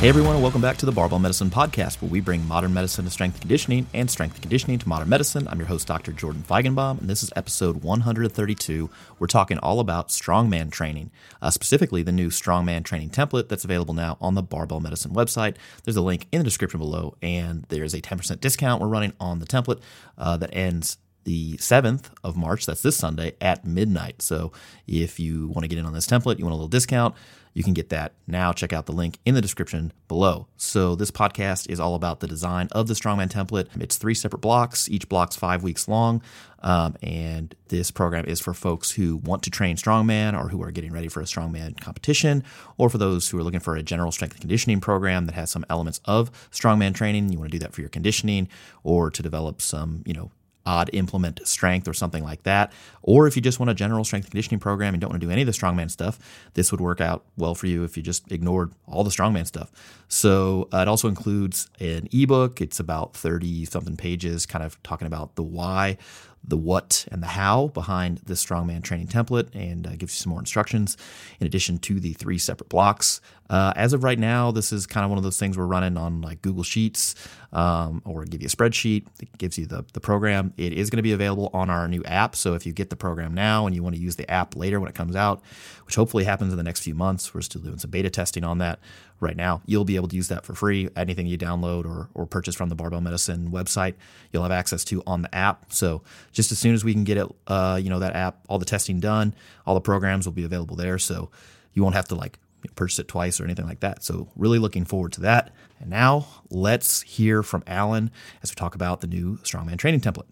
Hey everyone, and welcome back to the Barbell Medicine Podcast, where we bring modern medicine to strength and conditioning and strength and conditioning to modern medicine. I'm your host, Dr. Jordan Feigenbaum, and this is episode 132. We're talking all about strongman training, uh, specifically the new strongman training template that's available now on the Barbell Medicine website. There's a link in the description below, and there's a 10% discount we're running on the template uh, that ends the 7th of March, that's this Sunday, at midnight. So if you want to get in on this template, you want a little discount, you can get that now. Check out the link in the description below. So, this podcast is all about the design of the Strongman template. It's three separate blocks, each block's five weeks long. Um, and this program is for folks who want to train strongman or who are getting ready for a strongman competition, or for those who are looking for a general strength and conditioning program that has some elements of strongman training. You want to do that for your conditioning or to develop some, you know, odd implement strength or something like that. Or if you just want a general strength and conditioning program and don't want to do any of the strongman stuff, this would work out well for you if you just ignored all the strongman stuff. So uh, it also includes an ebook. It's about 30 something pages, kind of talking about the why the what and the how behind this strongman training template and uh, gives you some more instructions in addition to the three separate blocks. Uh, as of right now, this is kind of one of those things we're running on like Google Sheets um, or give you a spreadsheet. It gives you the, the program. It is going to be available on our new app. So if you get the program now and you want to use the app later when it comes out, which hopefully happens in the next few months, we're still doing some beta testing on that right now. You'll be able to use that for free. Anything you download or, or purchase from the Barbell Medicine website, you'll have access to on the app. So just as soon as we can get it, uh, you know, that app, all the testing done, all the programs will be available there. So you won't have to like purchase it twice or anything like that. So really looking forward to that. And now let's hear from Alan as we talk about the new Strongman training template.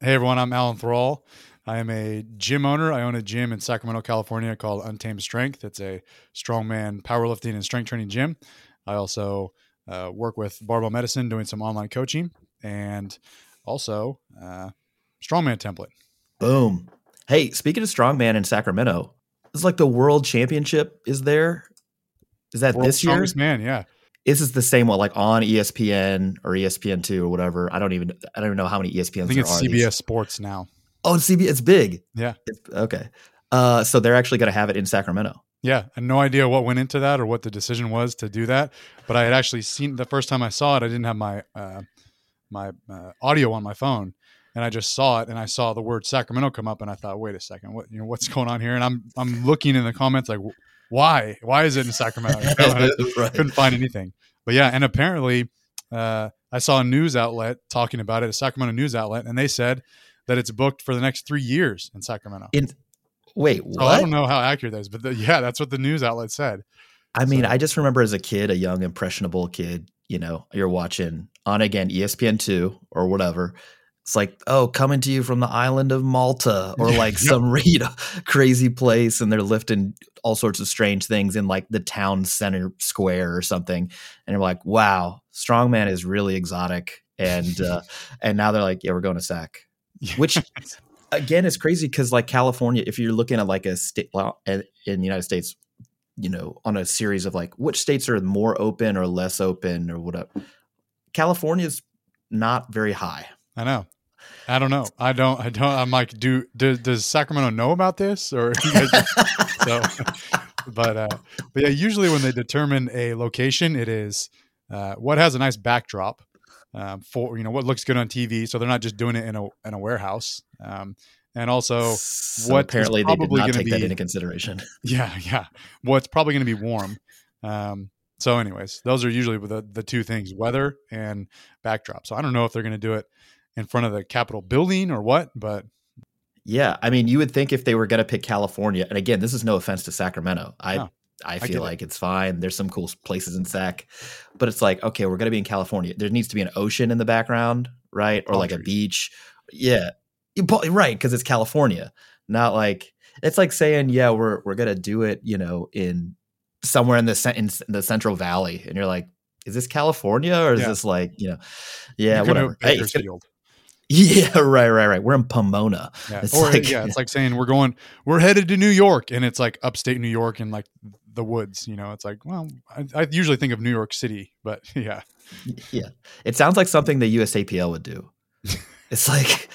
Hey everyone, I'm Alan Thrall. I am a gym owner. I own a gym in Sacramento, California called Untamed Strength. It's a strongman powerlifting and strength training gym. I also uh, work with Barbell Medicine doing some online coaching and also uh, strongman template. Boom. Hey, speaking of strongman in Sacramento, it's like the world championship is there. Is that World's this year? Strongest man, yeah. This is the same one, like on ESPN or ESPN two or whatever. I don't even I don't even know how many ESPNs I think there it's are. CBS These- Sports now. Oh, it's CBS. It's big. Yeah. It's, okay. Uh, so they're actually going to have it in Sacramento. Yeah, I had no idea what went into that or what the decision was to do that. But I had actually seen the first time I saw it. I didn't have my uh, my uh, audio on my phone, and I just saw it, and I saw the word Sacramento come up, and I thought, wait a second, what you know, what's going on here? And I'm I'm looking in the comments like, why? Why is it in Sacramento? You know, I Right. couldn't find anything. But yeah, and apparently, uh, I saw a news outlet talking about it, a Sacramento news outlet, and they said that it's booked for the next three years in Sacramento. In wait, So I don't know how accurate that is, but the, yeah, that's what the news outlet said. I mean, So- I just remember as a kid, a young impressionable kid. You know, you're watching on again ESPN two or whatever. It's like, oh, coming to you from the island of Malta or like yep. some you know, crazy place, and they're lifting all sorts of strange things in like the town center square or something. And you're like, wow, strongman is really exotic. And uh, and now they're like, yeah, we're going to Sac. which again is crazy because like california if you're looking at like a state in the united states you know on a series of like which states are more open or less open or whatever california's not very high I know. I don't know. I don't. I don't. I'm like, do, do does Sacramento know about this or? So, but uh, but yeah, usually when they determine a location, it is uh, what has a nice backdrop. um, for you know what looks good on TV. So they're not just doing it in a in a warehouse. Um, and also, So what apparently they did not take that into consideration. yeah, yeah. What's probably going to be warm. Um, so, anyways, those are usually the the two things: weather and backdrop. So I don't know if they're going to do it in front of the Capitol building or what, but Yeah, I mean, you would think if they were going to pick California, and again, this is no offense to Sacramento. I No, I feel it. like it's fine. There's some cool places in Sac, but it's like okay, we're going to be in California. There needs to be an ocean in the background, right, or like a beach. Yeah, right, because it's California, not like it's like saying, yeah, we're we're going to do it, you know, in somewhere in the in the Central Valley, and you're like. Is this California or is Yeah. this like you know? Yeah, whatever. Hey, it's gonna- Bakersfield. Yeah, right, right, right. We're in Pomona. Yeah. It's or like- yeah, it's like saying we're going, we're headed to New York, and it's like upstate New York and like the woods. You know, it's like, well, I, I usually think of New York City, but yeah, Yeah. It sounds like something the USAPL would do. It's like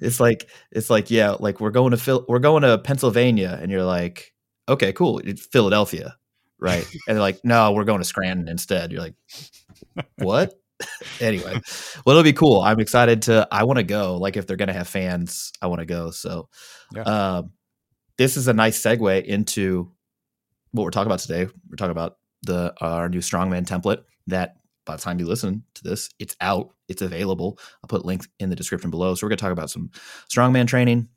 it's like it's like yeah, like we're going to Phil- we're going to Pennsylvania and you're like, "Okay, cool. It's Philadelphia." Right? And they're like, "No, we're going to Scranton instead." You're like, "What?" anyway, well, it'll be cool. I'm excited to I want to go. Like if they're going to have fans, I want to go. So, Yeah. um this is a nice segue into what we're talking about today. We're talking about the our new strongman template that by the time you listen to this, it's out, it's available. I'll put links in the description below. So we're going to talk about some strongman training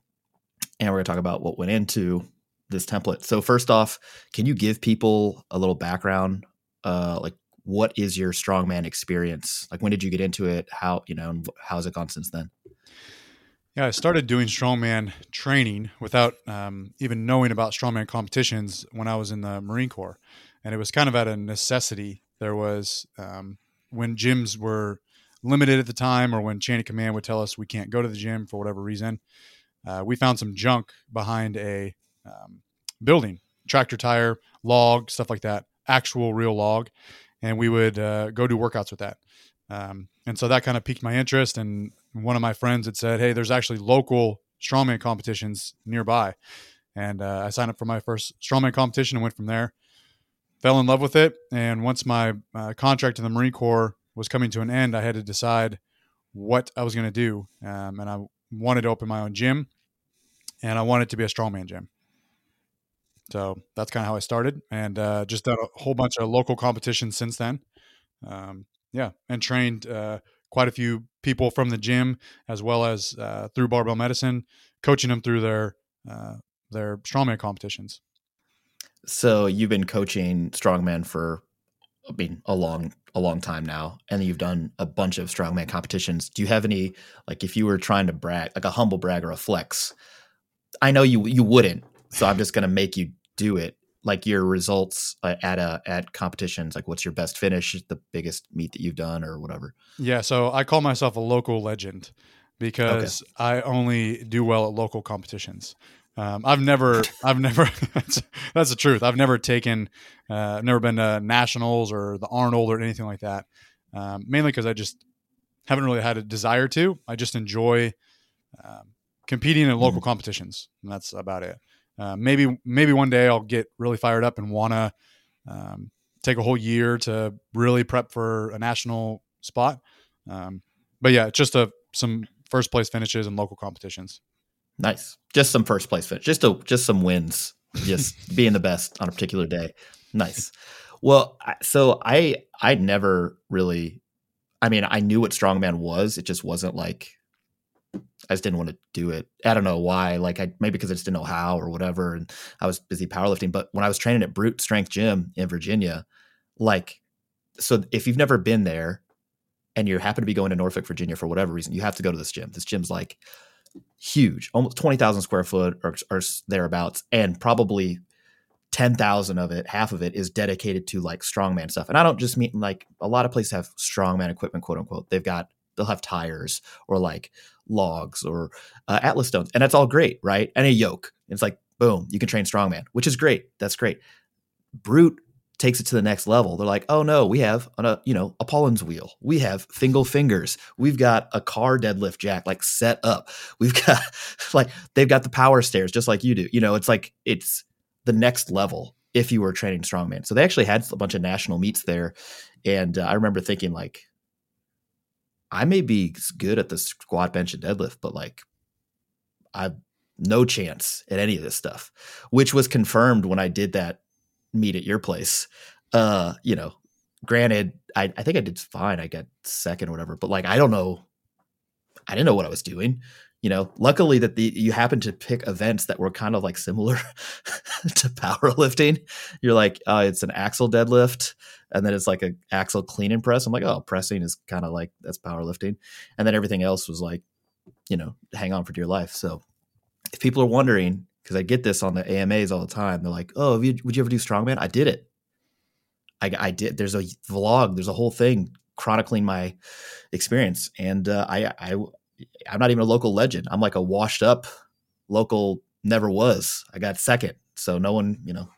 and we're going to talk about what went into this template. So first off, can you give people a little background uh like what is your strongman experience? Like when did you get into it? How, you know, how's it gone since then? yeah. I started doing strongman training without um, even knowing about strongman competitions when I was in the Marine Corps, and it was kind of at a necessity. There was um, when gyms were limited at the time, or when chain of command would tell us we can't go to the gym for whatever reason. Uh, we found some junk behind a um, building, tractor tire, log, stuff like that, actual real log, and we would uh, go do workouts with that. Um, and so that kind of piqued my interest. And one of my friends had said, "Hey, there's actually local strongman competitions nearby," and uh, I signed up for my first strongman competition and went from there. Fell in love with it, and once my uh, contract in the Marine Corps was coming to an end, I had to decide what I was going to do, um, and I wanted to open my own gym, and I wanted to be a strongman gym. So that's kind of how I started, and uh, just done a whole bunch of local competitions since then. Um, yeah, and trained uh, quite a few people from the gym as well as uh, through barbell medicine, coaching them through their uh, their strongman competitions. So you've been coaching strongman for I mean a long a long time now and you've done a bunch of strongman competitions. Do you have any like if you were trying to brag like a humble brag or a flex? I know you you wouldn't. So I'm just going to make you do it. Like your results uh, at a at competitions like what's your best finish, the biggest meet that you've done or whatever. Yeah, so I call myself a local legend because I only do well at local competitions. Um, I've never, I've never. That's, that's the truth. I've never taken, uh, I've never been to nationals or the Arnold or anything like that. Um, mainly because I just haven't really had a desire to. I just enjoy um, competing in local competitions, and that's about it. Uh, maybe, maybe one day I'll get really fired up and wanna um, take a whole year to really prep for a national spot. Um, but yeah, just a some first place finishes in local competitions. Nice. Just some first place finish. Just a, just some wins. Just being the best on a particular day. Nice. Well, so I I never really I mean, I knew what strongman was. It just wasn't like I just didn't want to do it. I don't know why. Like I maybe because I just didn't know how or whatever and I was busy powerlifting, but when I was training at Brute Strength Gym in Virginia, like so if you've never been there and you happen to be going to Norfolk, Virginia for whatever reason, you have to go to this gym. This gym's like huge, almost 20,000 square foot or, or thereabouts, and probably 10,000 of it, half of it is dedicated to like strongman stuff. And I don't just mean like a lot of places have strongman equipment, quote unquote. They've got, they'll have tires or like logs or uh, Atlas stones, and that's all great, right? And a yoke. It's like, boom, you can train strongman, which is great. That's great. Brute takes it to the next level. They're like, oh no, we have a you know a Paulins wheel. We have fingal fingers. We've got a car deadlift jack like set up. We've got like they've got the power stairs just like you do. You know, it's like it's the next level. if you were training strongman. So they actually had a bunch of national meets there, and uh, I remember thinking like, I may be good at the squat, bench, and deadlift, but like, I've no chance at any of this stuff, which was confirmed when I did that meet at your place. Uh, you know, granted, I, I think I did fine. I got second or whatever, but like, I don't know. I didn't know what I was doing. You know, luckily that the you happen to pick events that were kind of like similar to powerlifting. You're like, uh, it's an axle deadlift, and then it's like an axle clean and press. I'm like, oh, pressing is kind of like that's powerlifting, and then everything else was like, you know, hang on for dear life. So if people are wondering, because I get this on the AMAs all the time, they're like, "Oh, you, would you ever do strongman?" I did it. I, I, did. There's a vlog. There's a whole thing chronicling my experience, and uh, I, I, I'm not even a local legend. I'm like a washed up local. Never was. I got second, so no one, you know,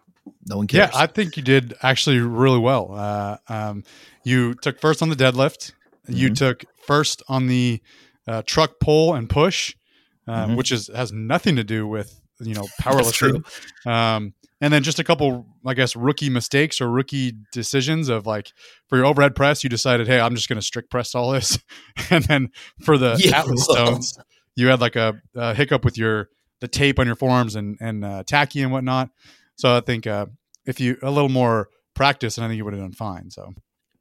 no one cares. Yeah, I think you did actually really well. Uh, um, you took first on the deadlift. Mm-hmm. You took first on the uh, truck pull and push um, mm-hmm. which is has nothing to do with you know powerlifting. um, and then just a couple, I guess, rookie mistakes or rookie decisions of like for your overhead press, you decided, hey, I'm just going to strict press all this, and then for the yeah, Atlas stones, you had like a, a, hiccup with your the tape on your forearms and and uh, tacky and whatnot. So I think uh, if you a little more practice, and I think you would have done fine. So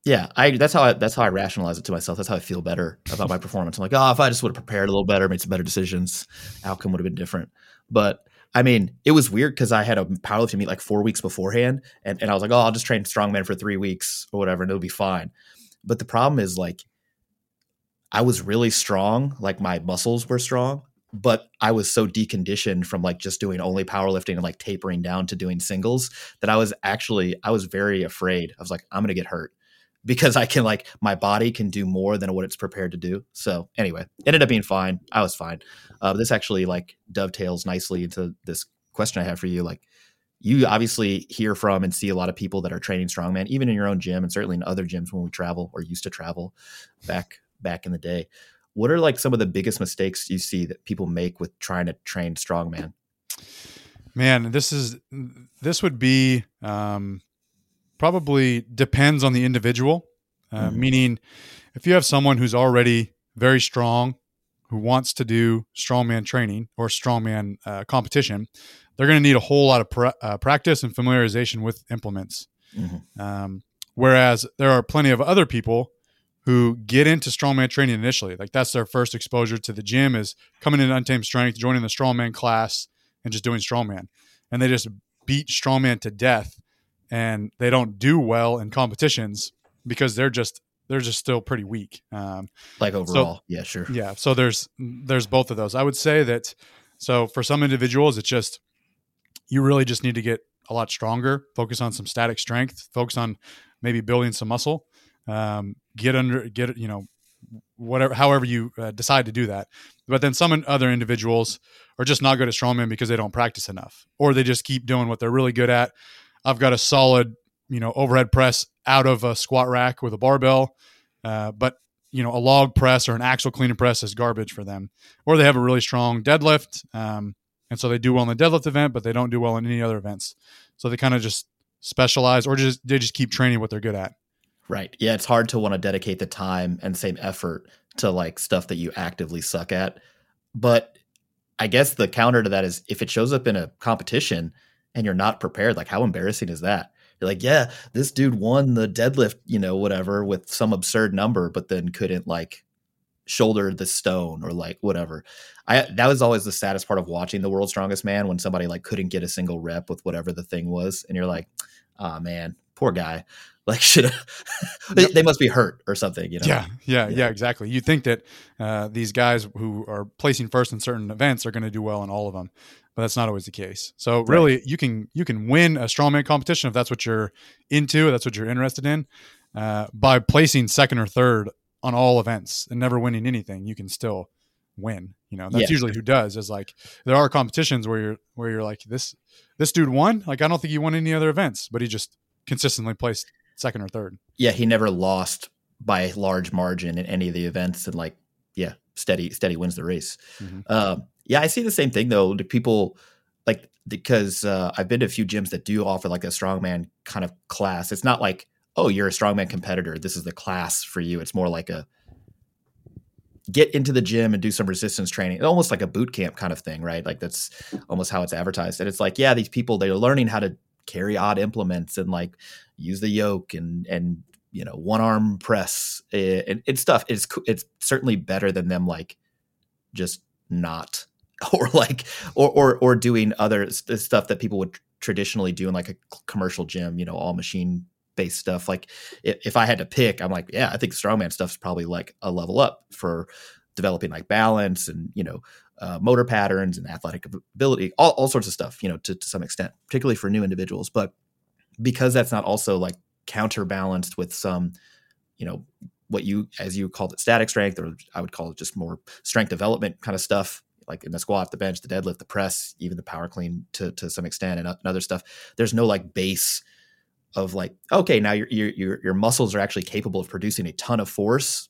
yeah, I that's how I that's how I rationalize it to myself. That's how I feel better about my performance. I'm like, oh, if I just would have prepared a little better, made some better decisions, outcome would have been different. But I mean, it was weird because I had a powerlifting meet like four weeks beforehand, and, and I was like, oh, I'll just train strongman for three weeks or whatever, and it'll be fine. But the problem is like, I was really strong, like my muscles were strong, but I was so deconditioned from like just doing only powerlifting and like tapering down to doing singles that I was actually I was very afraid. I was like, I'm gonna get hurt because I can like my body can do more than what it's prepared to do. So anyway, ended up being fine. I was fine. Uh, this actually like dovetails nicely into this question I have for you. Like you obviously hear from and see a lot of people that are training strongman, even in your own gym and certainly in other gyms when we travel or used to travel back back in the day. What are like some of the biggest mistakes you see that people make with trying to train strongman? Man, this is this would be um, probably depends on the individual. Uh, mm-hmm. Meaning, if you have someone who's already very strong, who wants to do strongman training or strongman uh, competition, they're going to need a whole lot of pra- uh, practice and familiarization with implements. Mm-hmm. Um, whereas there are plenty of other people who get into strongman training initially, like that's their first exposure to the gym is coming in untamed strength, joining the strongman class, and just doing strongman, and they just beat strongman to death and they don't do well in competitions because they're just they're just still pretty weak. Um, like overall, so, yeah, sure, yeah. So there's there's both of those. I would say that. So for some individuals, it's just you really just need to get a lot stronger. Focus on some static strength. Focus on maybe building some muscle. Um, get under get you know whatever however you uh, decide to do that. But then some other individuals are just not good at strongman because they don't practice enough, or they just keep doing what they're really good at I've got a solid, you know, overhead press out of a squat rack with a barbell, uh, but you know, a log press or an axle clean and press is garbage for them. Or they have a really strong deadlift, um, and so they do well in the deadlift event, but they don't do well in any other events. So they kind of just specialize, or just they just keep training what they're good at. Right. Yeah, it's hard to want to dedicate the time and same effort to like stuff that you actively suck at. But I guess the counter to that is if it shows up in a competition, and you're not prepared, like how embarrassing is that? You're like, yeah, this dude won the deadlift, you know, whatever with some absurd number, but then couldn't like shoulder the stone or like whatever. I that was always the saddest part of watching the world's strongest man when somebody like couldn't get a single rep with whatever the thing was, and you're like, oh man, poor guy. Like should they, they, must be hurt or something, you know? Yeah, yeah, yeah, yeah exactly. You think that uh, these guys who are placing first in certain events are going to do well in all of them, but that's not always the case. So really, right. you can you can win a strongman competition if that's what you're into, that's what you're interested in, uh, by placing second or third on all events and never winning anything. You can still win. You know, that's yeah. usually who does. Is like there are competitions where you're where you're like this this dude won. Like I don't think he won any other events, but he just consistently placed second or third. Yeah, he never lost by a large margin in any of the events, and like yeah, steady steady wins the race. Mm-hmm. Um, yeah, I see the same thing though. People like because uh, I've been to a few gyms that do offer like a strongman kind of class. It's not like oh you're a strongman competitor. This is the class for you. It's more like a get into the gym and do some resistance training almost like a boot camp kind of thing right like that's almost how it's advertised and it's like yeah these people they're learning how to carry odd implements and like use the yoke and and you know one arm press eh, and, and stuff it's it's certainly better than them like just not or like or or or doing other stuff that people would traditionally do in like a commercial gym you know all machine based stuff. Like if, i had to pick i'm like yeah i think strongman stuff is probably like a level up for developing like balance and you know uh, motor patterns and athletic ability all, all sorts of stuff you know to, to some extent particularly for new individuals. But because that's not also like counterbalanced with some you know what you as you called it static strength or i would call it just more strength development kind of stuff like in the squat the bench the deadlift the press even the power clean to, to some extent and, and other stuff there's no like base of like okay now your, your your muscles are actually capable of producing a ton of force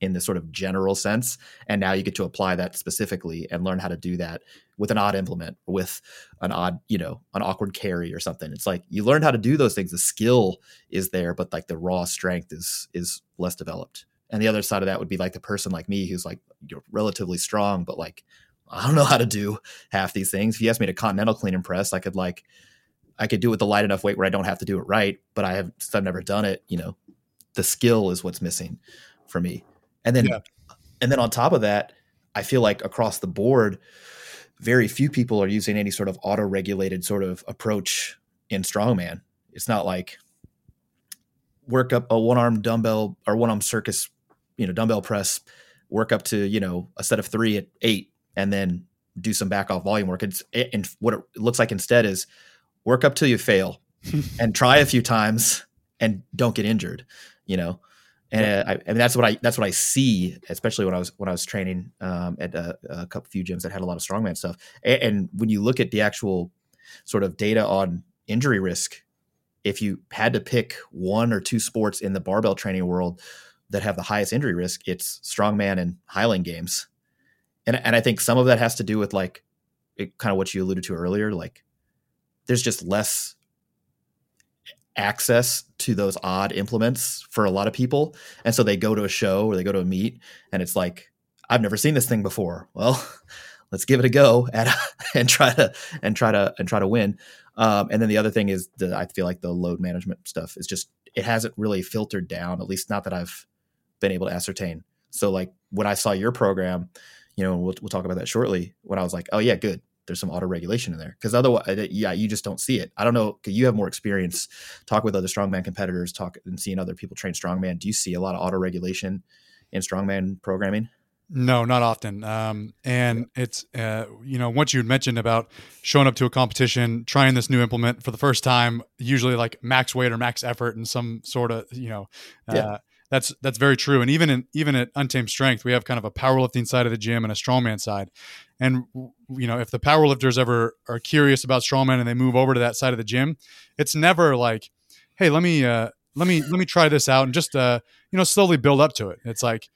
in this sort of general sense and now you get to apply that specifically and learn how to do that with an odd implement with an odd you know an awkward carry or something. It's like you learn how to do those things the skill is there but like the raw strength is is less developed. And the other side of that would be like the person like me who's like you're relatively strong but like i don't know how to do half these things if you asked me to continental clean and press i could like I could do it with a light enough weight where I don't have to do it right, but I have I've never done it. You know, the skill is what's missing for me. And then, yeah. and then on top of that, I feel like across the board, very few people are using any sort of auto-regulated sort of approach in strongman. It's not like work up a one-arm dumbbell or one-arm circus, you know, dumbbell press, work up to you know a set of three at eight, and then do some back off volume work. It's and what it looks like instead is work up till you fail and try a few times and don't get injured, you know? And I, I, mean, that's what I, that's what I see, especially when I was, when I was training um, at a, a, couple few gyms that had a lot of strongman stuff. And, and when you look at the actual sort of data on injury risk, if you had to pick one or two sports in the barbell training world that have the highest injury risk, it's strongman and Highland games. And, and I think some of that has to do with like it, kind of what you alluded to earlier, like there's just less access to those odd implements for a lot of people and so they go to a show or they go to a meet and it's like i've never seen this thing before. Well let's give it a go at, and try to and try to and try to win. Um, and then the other thing is the i feel like the load management stuff is just it hasn't really filtered down at least not that i've been able to ascertain. So like when i saw your program you know we'll, we'll talk about that shortly when i was like oh yeah good there's some auto regulation in there because otherwise, uh, yeah, you just don't see it. I don't know. You have more experience. Talk with other strongman competitors. Talk and seeing other people train strongman. Do you see a lot of auto regulation in strongman programming? No, not often. Um, and it's uh, you know once you mentioned about showing up to a competition, trying this new implement for the first time, usually like max weight or max effort and some sort of you know. Uh, yeah that's that's very true. And even in even at Untamed Strength, we have kind of a powerlifting side of the gym and a strongman side. And you know, if the powerlifters ever are curious about strongman and they move over to that side of the gym, it's never like, hey, let me uh, let me let me try this out and just uh, you know slowly build up to it. It's like,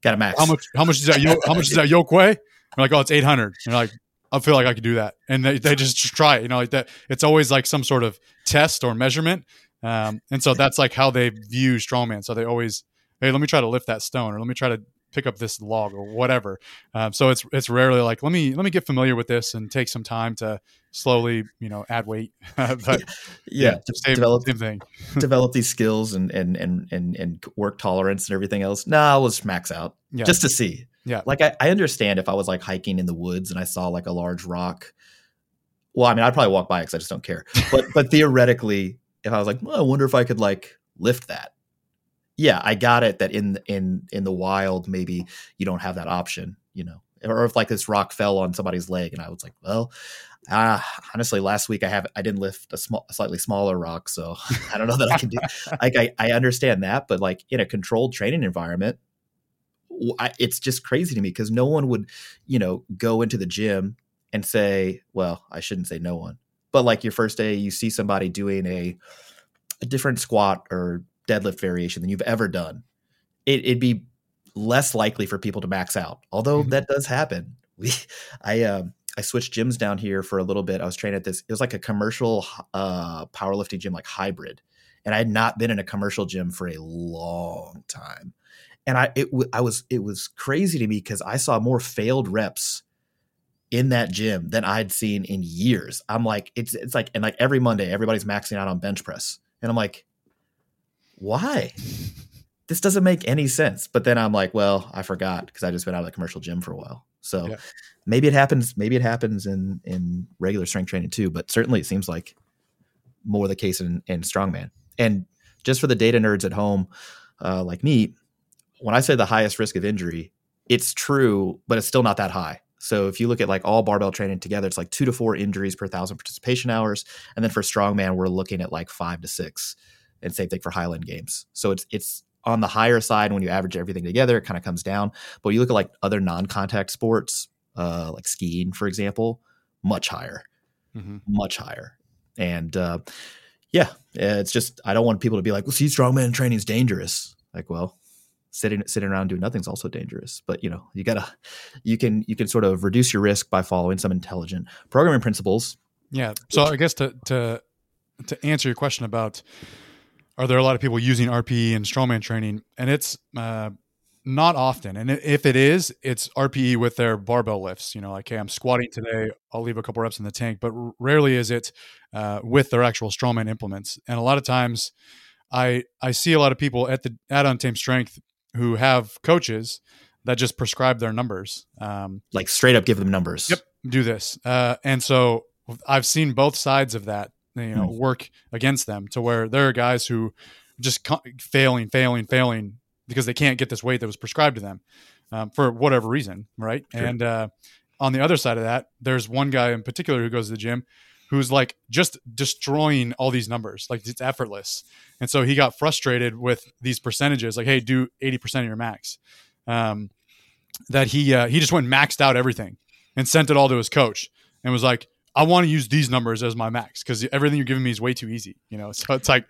got a max. How much? How much is that? How much is that yoke weigh? We're like, oh, it's eight hundred. You're like, I feel like I could do that, and they, they just try it. You know, like that. It's always like some sort of test or measurement, um, and so that's like how they view strongman. So they always, hey, let me try to lift that stone, or let me try to pick up this log, or whatever. Um, so it's it's rarely like let me let me get familiar with this and take some time to slowly, you know, add weight. but yeah, yeah same, develop same thing. develop these skills and and and and and work tolerance and everything else. Nah, let's max out yeah. just to see. Yeah, like I, I understand if I was like hiking in the woods and I saw like a large rock. Well, I mean, I'd probably walk by because I just don't care. But but theoretically, if I was like, well, I wonder if I could like lift that. Yeah, I got it that in in in the wild maybe you don't have that option, you know. Or if like this rock fell on somebody's leg and I was like, well, uh, honestly, last week I have I didn't lift a small, a slightly smaller rock, so I don't know that I can do. like I, I understand that, but like in a controlled training environment, I, it's just crazy to me because no one would, you know, go into the gym and say, well, I shouldn't say no one but like your first day you see somebody doing a a different squat or deadlift variation than you've ever done it, would be less likely for people to max out although mm-hmm. that does happen we i um I switched gyms down here for a little bit. I was training at this. It was like a commercial uh, powerlifting gym, like hybrid, and I had not been in a commercial gym for a long time. And I it I was it was crazy to me because I saw more failed reps in that gym than I'd seen in years. I'm like, it's it's like and like every Monday, everybody's maxing out on bench press, and I'm like, why? This doesn't make any sense. But then I'm like, well, I forgot because I just been out of the commercial gym for a while. So yeah. maybe it happens. Maybe it happens in in regular strength training too. But certainly, it seems like more the case in in strongman. And just for the data nerds at home, uh, like me, when I say the highest risk of injury, it's true, but it's still not that high. So if you look at like all barbell training together, it's like two to four injuries per thousand participation hours, and then for strongman, we're looking at like five to six, and same thing for Highland Games. So it's it's on the higher side when you average everything together, it kind of comes down. But you look at like other non-contact sports, uh, like skiing, for example, much higher, mm-hmm. much higher. And uh, yeah, it's just I don't want people to be like, "Well, see, strongman training is dangerous." Like, well, sitting sitting around doing nothing is also dangerous. But you know, you gotta you can you can sort of reduce your risk by following some intelligent programming principles. Yeah. So I guess to to to answer your question about are there a lot of people using RPE and strongman training, and it's uh, not often. And if it is, it's RPE with their barbell lifts. You know, like, hey, I'm squatting today. I'll leave a couple reps in the tank. But rarely is it uh, with their actual strongman implements. And a lot of times, I I see a lot of people at the at Untamed Strength who have coaches that just prescribe their numbers, um, like straight up give them numbers. Yep, do this. Uh, and so I've seen both sides of that. You know, mm. work against them to where there are guys who just failing, failing, failing because they can't get this weight that was prescribed to them um, for whatever reason, right? Sure. And uh, on the other side of that, there's one guy in particular who goes to the gym who's like just destroying all these numbers, like it's effortless. And so he got frustrated with these percentages, like, hey, do 80% of your max. Um, that he uh, he just went maxed out everything and sent it all to his coach and was like, I want to use these numbers as my max because everything you're giving me is way too easy, you know. So it's like,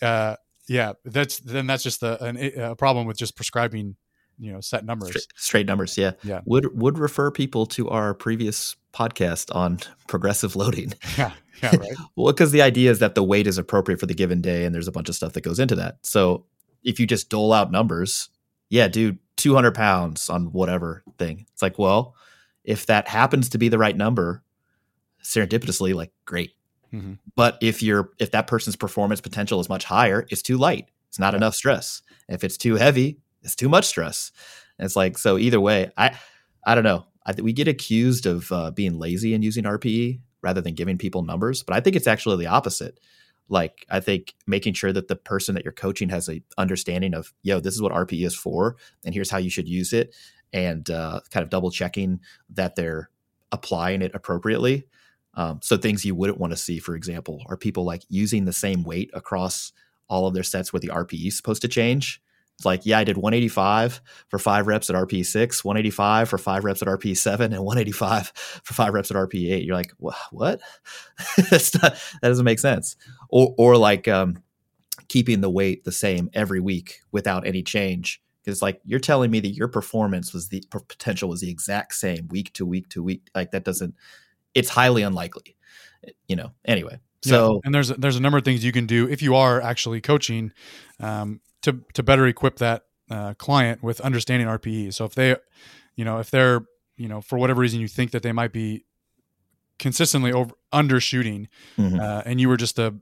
uh, yeah, that's then that's just a, an, a problem with just prescribing, you know, set numbers, straight, straight, numbers. Yeah, yeah. Would would refer people to our previous podcast on progressive loading. Yeah, yeah, right. well, because the idea is that the weight is appropriate for the given day, and there's a bunch of stuff that goes into that. So if you just dole out numbers, yeah, dude, 200 pounds on whatever thing. It's like, well, if that happens to be the right number, serendipitously, like great. Mm-hmm. But if you're if that person's performance potential is much higher, it's too light. It's not yeah. enough stress. If it's too heavy, it's too much stress. And it's like so. Either way, I I don't know. I, we get accused of uh, being lazy and using RPE rather than giving people numbers, but I think it's actually the opposite. Like I think making sure that the person that you're coaching has a understanding of, yo, this is what RPE is for, and here's how you should use it, and uh, kind of double checking that they're applying it appropriately um, so things you wouldn't want to see, for example, are people like using the same weight across all of their sets where the RPE is supposed to change. It's like, yeah, I did 185 for five reps at RP6, 185 for five reps at RP7, and 185 for five reps at RP8. You're like, what? That's not, that doesn't make sense. Or, or like um, keeping the weight the same every week without any change. Because like you're telling me that your performance was the potential was the exact same week to week to week. Like that doesn't it's highly unlikely. You know. Anyway, so yeah, and there's there's a number of things you can do if you are actually coaching um, to to better equip that uh, client with understanding RPE. So if they, you know, if they're you know for whatever reason you think that they might be consistently over undershooting, mm-hmm. uh, and you were just to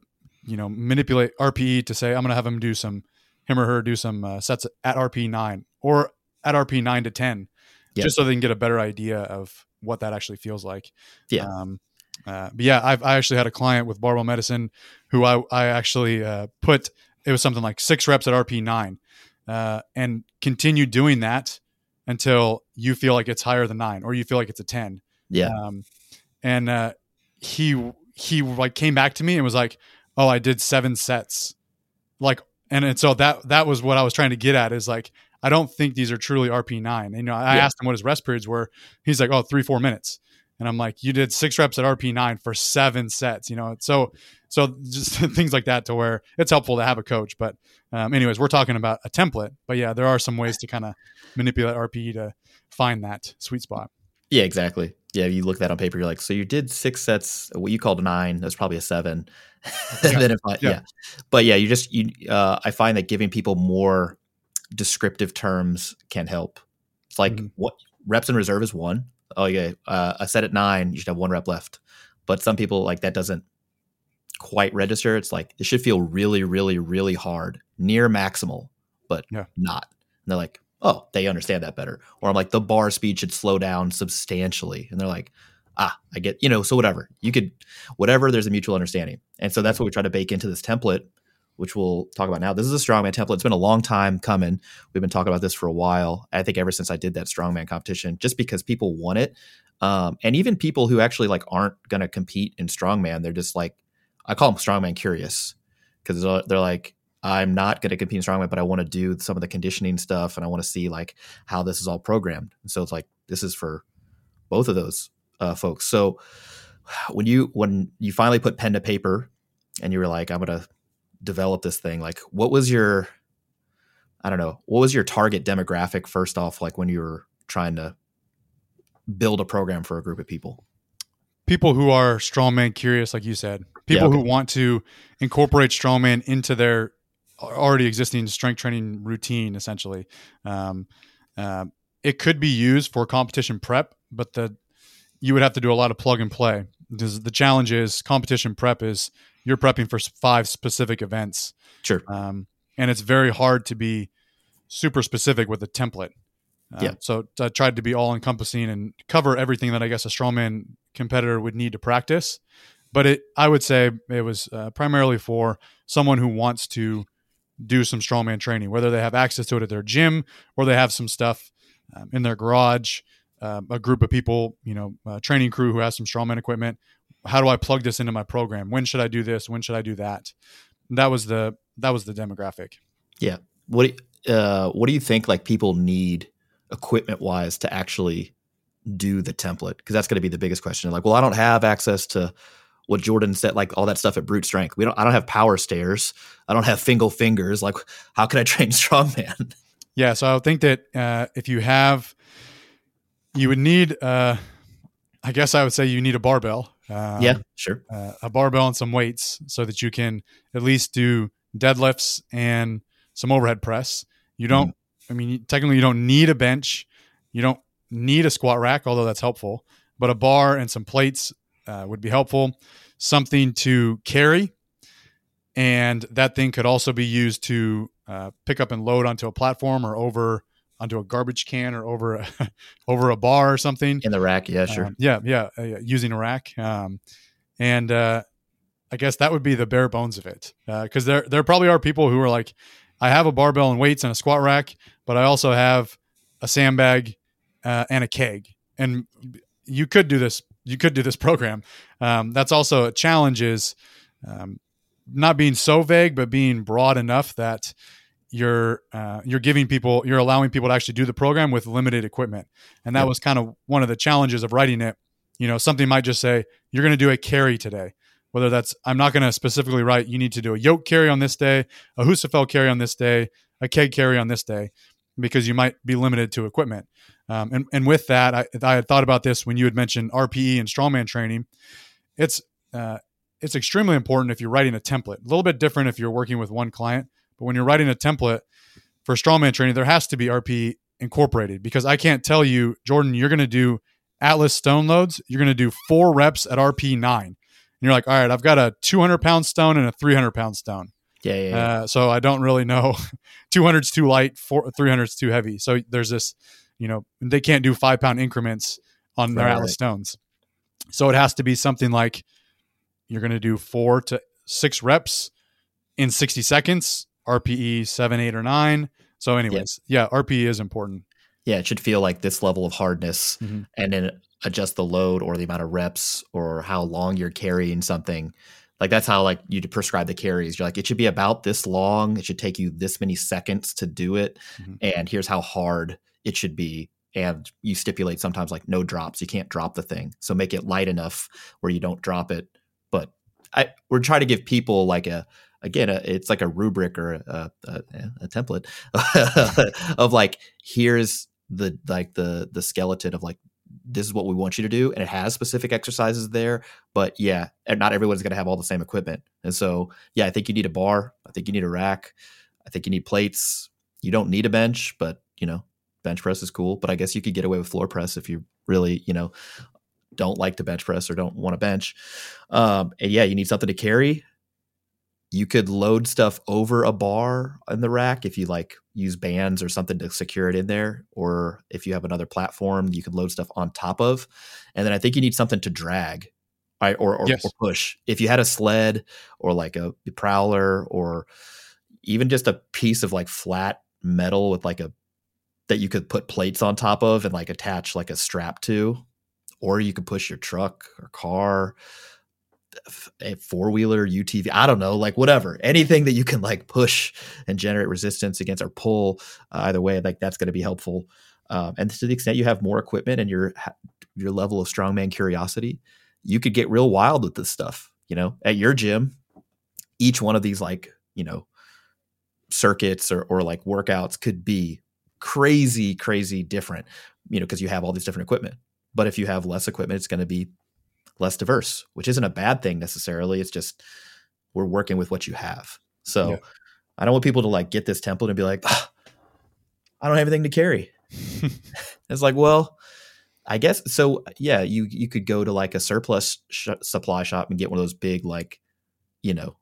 you know manipulate RPE to say I'm going to have him do some him or her do some uh, sets at RP nine or at RP nine to ten, just so they can get a better idea of what that actually feels like. Yeah. Um, uh, but yeah, I've, I actually had a client with barbell medicine who I, I actually uh, put, it was something like six reps at RP nine uh, and continue doing that until you feel like it's higher than nine or you feel like it's a 10. Yeah. Um, and uh, he, he like came back to me and was like, oh, I did seven sets. Like, and, and so that, that was what I was trying to get at is like, I don't think these are truly RP9. And, you know, I yeah. asked him what his rest periods were. He's like, oh, three, four minutes. And I'm like, you did six reps at RP9 for seven sets, you know? So, so just things like that to where it's helpful to have a coach. But, um, anyways, we're talking about a template. But yeah, there are some ways to kind of manipulate RPE to find that sweet spot. Yeah, exactly. Yeah, you look at that on paper, you're like, so you did six sets, what you called a nine, that's probably a seven. Yeah. then if I, Yeah. yeah. But yeah, you just you uh I find that giving people more descriptive terms can help. It's like Mhm. what reps in reserve is one. Oh yeah, uh, a set at nine, you should have one rep left. But some people like that doesn't quite register. It's like it should feel really, really, really hard, near maximal, but Yeah. not. And they're like, oh, they understand that better. Or I'm like, the bar speed should slow down substantially. And they're like, ah, I get, you know, so whatever. You could, whatever, there's a mutual understanding. And so that's what we try to bake into this template, which we'll talk about now. This is a strongman template. It's been a long time coming. We've been talking about this for a while. I think ever since I did that strongman competition, just because people want it. Um, and even people who actually like aren't going to compete in strongman, they're just like, I call them strongman curious because they're like, I'm not going to compete in strongman, but I want to do some of the conditioning stuff and I want to see like how this is all programmed. And so it's like this is for both of those uh, folks. So when you when you finally put pen to paper and you were like, I'm to develop this thing, like what was your I don't know, what was your target demographic first off, like when you were trying to build a program for a group of people? people who are strongman curious, like you said, people okay. who want to incorporate strongman into their already existing strength training routine, essentially. Um, uh, it could be used for competition prep, but the you would have to do a lot of plug and play. Because the challenge is competition prep is you're prepping for five specific events, Sure. um, and it's very hard to be super specific with a template. Uh, Yeah. So I tried to be all encompassing and cover everything that I guess a strongman competitor would need to practice. But it, I would say, it was uh, primarily for someone who wants to do some strongman training, whether they have access to it at their gym or they have some stuff um, in their garage. Um, a group of people, you know, a training crew who has some strongman equipment. How do I plug this into my program? When should I do this? When should I do that? That was the that was the demographic. Yeah. What do you- uh, what do you think like people need equipment wise to actually do the template? Because that's going to be the biggest question. Like, well, I don't have access to what Jordan said, like all that stuff at brute strength. We don't. I don't have power stairs. I don't have fingal fingers. Like, how can I train strongman? Yeah, so I would think that uh, if you have, you would need, uh, I guess I would say you need a barbell. Um, yeah, sure. uh, a barbell and some weights so that you can at least do deadlifts and some overhead press. You don't, I mean, technically, you don't need a bench. You don't need a squat rack, although that's helpful. But a bar and some plates uh, would be helpful. Something to carry. And that thing could also be used to uh, pick up and load onto a platform or over onto a garbage can or over a, over a bar or something. In the rack, yeah, sure. Um, yeah, yeah, uh, using a rack. Um, and uh, I guess that would be the bare bones of it, because there there probably are people who are like, I have a barbell and weights and a squat rack, but I also have a sandbag uh, and a keg, and you could do this. You could do this program. Um, that's also a challenge. Is um, not being so vague, but being broad enough that you're uh, you're giving people you're allowing people to actually do the program with limited equipment. And that was kind of one of the challenges of writing it. You know something might just say you're going to do a carry today. Whether that's i'm not going to specifically write you need to do a yoke carry on this day a Husafell carry on this day a keg carry on this day because you might be limited to equipment. Um, and, and with that I, I had thought about this when you had mentioned rpe and strongman training. It's uh, it's extremely important if you're writing a template. A little bit different if you're working with one client but when you're writing a template for strongman training, there has to be RP incorporated because I can't tell you, Jordan, you're going to do Atlas stone loads. You're going to do four reps at RP nine. And you're like, all right, I've got a 200 pound stone and a 300 pound stone. Yeah, yeah, yeah. Uh, so I don't really know. 200's too light, four, 300's too heavy. So there's this, you know, they can't do five pound increments on their Right, Atlas stones. So it has to be something like you're going to do four to six reps in 60 seconds, RPE seven, eight, or nine. So, anyways, yeah, RPE is important. yeah, it should feel like this level of hardness Mhm. and then adjust the load or the amount of reps or how long you're carrying something. Like that's how like you prescribe the carries. You're like, it should be about this long. It should take you this many seconds to do it. Mhm. And here's how hard it should be. And you stipulate sometimes like no drops. You can't drop the thing. So make it light enough where you don't drop it. But I we're trying to give people like a again, it's like a rubric or a, a, a template of like here's the like the the skeleton of like this is what we want you to do and it has specific exercises there but yeah not everyone's going to have all the same equipment and so yeah i think you need a bar i think you need a rack i think you need plates you don't need a bench but you know bench press is cool but i guess you could get away with floor press if you really you know don't like to bench press or don't want to bench. Um, and yeah you need something to carry you could load stuff over a bar in the rack if you like use bands or something to secure it in there or if you have another platform you can load stuff on top of. And then i think you need something to drag right or, or, yes. or push. If you had a sled or like a prowler or even just a piece of like flat metal with like a that you could put plates on top of and like attach like a strap to or you could push your truck or car a four wheeler UTV. I don't know, like whatever, anything that you can like push and generate resistance against or pull. Uh, either way, like that's going to be helpful. Um, and to the extent you have more equipment and your your level of strongman curiosity, you could get real wild with this stuff. You know, at your gym, each one of these like you know circuits or or like workouts could be crazy, crazy different. You know, because you have all these different equipment. But if you have less equipment, it's going to be less diverse, which isn't a bad thing necessarily. It's just we're working with what you have. So yeah. I don't want people to like get this template and be like, oh, I don't have anything to carry. it's like, well, I guess so. Yeah, you you could go to like a surplus sh- supply shop and get one of those big like, you know,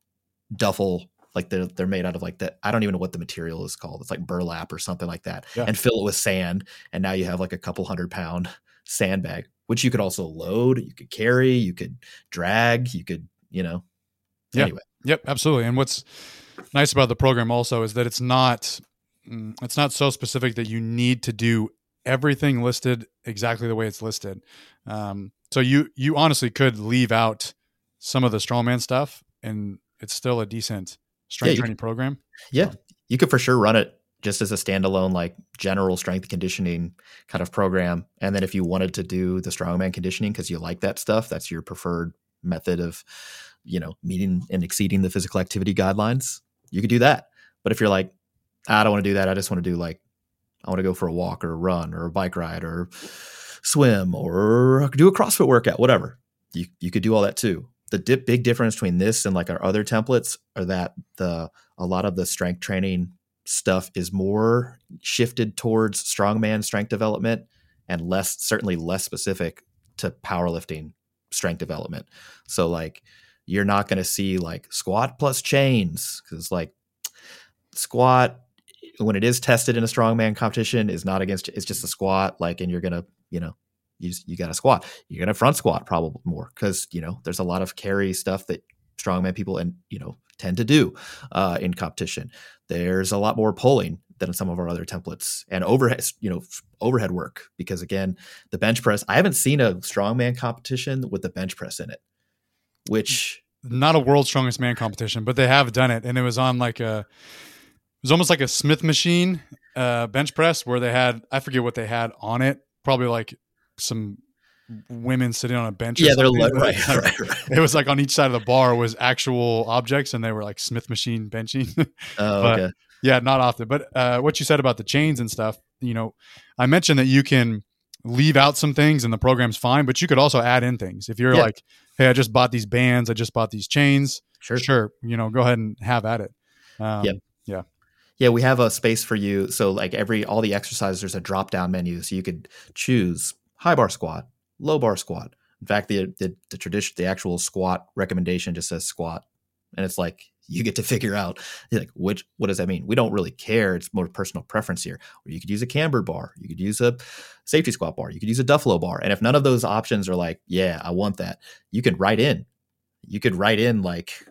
duffel like they're they're made out of like that. I don't even know what the material is called. It's like burlap or something like that, yeah. and fill it with sand. And now you have like a couple hundred pound sandbag which you could also load, you could carry, you could drag, you could, you know. Yeah. Anyway. Yep, absolutely. And what's nice about the program also is that it's not mm, it's not so specific that you need to do everything listed exactly the way it's listed. Um, so you you honestly could leave out some of the strongman stuff, and it's still a decent strength yeah, training program. Yeah, you could for sure run it just as a standalone like general strength conditioning kind of program. And then if you wanted to do the strongman conditioning because you like that stuff that's your preferred method of you know meeting and exceeding the physical activity guidelines you could do that. But if you're like i don't want to do that. I just want to do like i want to go for a walk or a run or a bike ride or swim or do a crossfit workout whatever you, you could do all that too. The dip, big difference between this and like our other templates are that the a lot of the strength training stuff is more shifted towards strongman strength development and less certainly less specific to powerlifting strength development. So like you're not going to see like squat plus chains cuz like squat when it is tested in a strongman competition is not against it's just a squat like and you're going to, you know, you you got to squat. You're going to front squat probably more cuz you know, there's a lot of carry stuff that strongman people and you know tend to do uh, in competition. There's a lot more pulling than some of our other templates and overhead, you know, overhead work because again, the bench press. I haven't seen a strongman competition with the bench press in it, which not a world's strongest man competition, but they have done it, and it was on like a. It was almost like a Smith machine uh, bench press where they had I forget what they had on it, probably like some women sitting on a bench. Yeah, they're like, right, right, right, It was like on each side of the bar was actual objects, and they were like Smith machine benching. Oh, but, okay. Yeah, not often. But uh, what you said about the chains and stuff, you know, I mentioned that you can leave out some things and the program's fine, but you could also add in things. If you're yeah. like, hey, I just bought these bands, I just bought these chains. Sure, sure. You know, go ahead and have at it. Um, yeah, yeah. Yeah, we have a space for you. So like every all the exercises, there's a drop down menu, so you could choose high bar squat, low bar squat. In fact, the, the the, tradition, the actual squat recommendation just says squat, and it's like you get to figure out like which what does that mean. We don't really care. It's more personal preference here. Or you could use a cambered bar, you could use a safety squat bar, you could use a Duffalo bar, and if none of those options are like, yeah, I want that, you could write in. You could write in like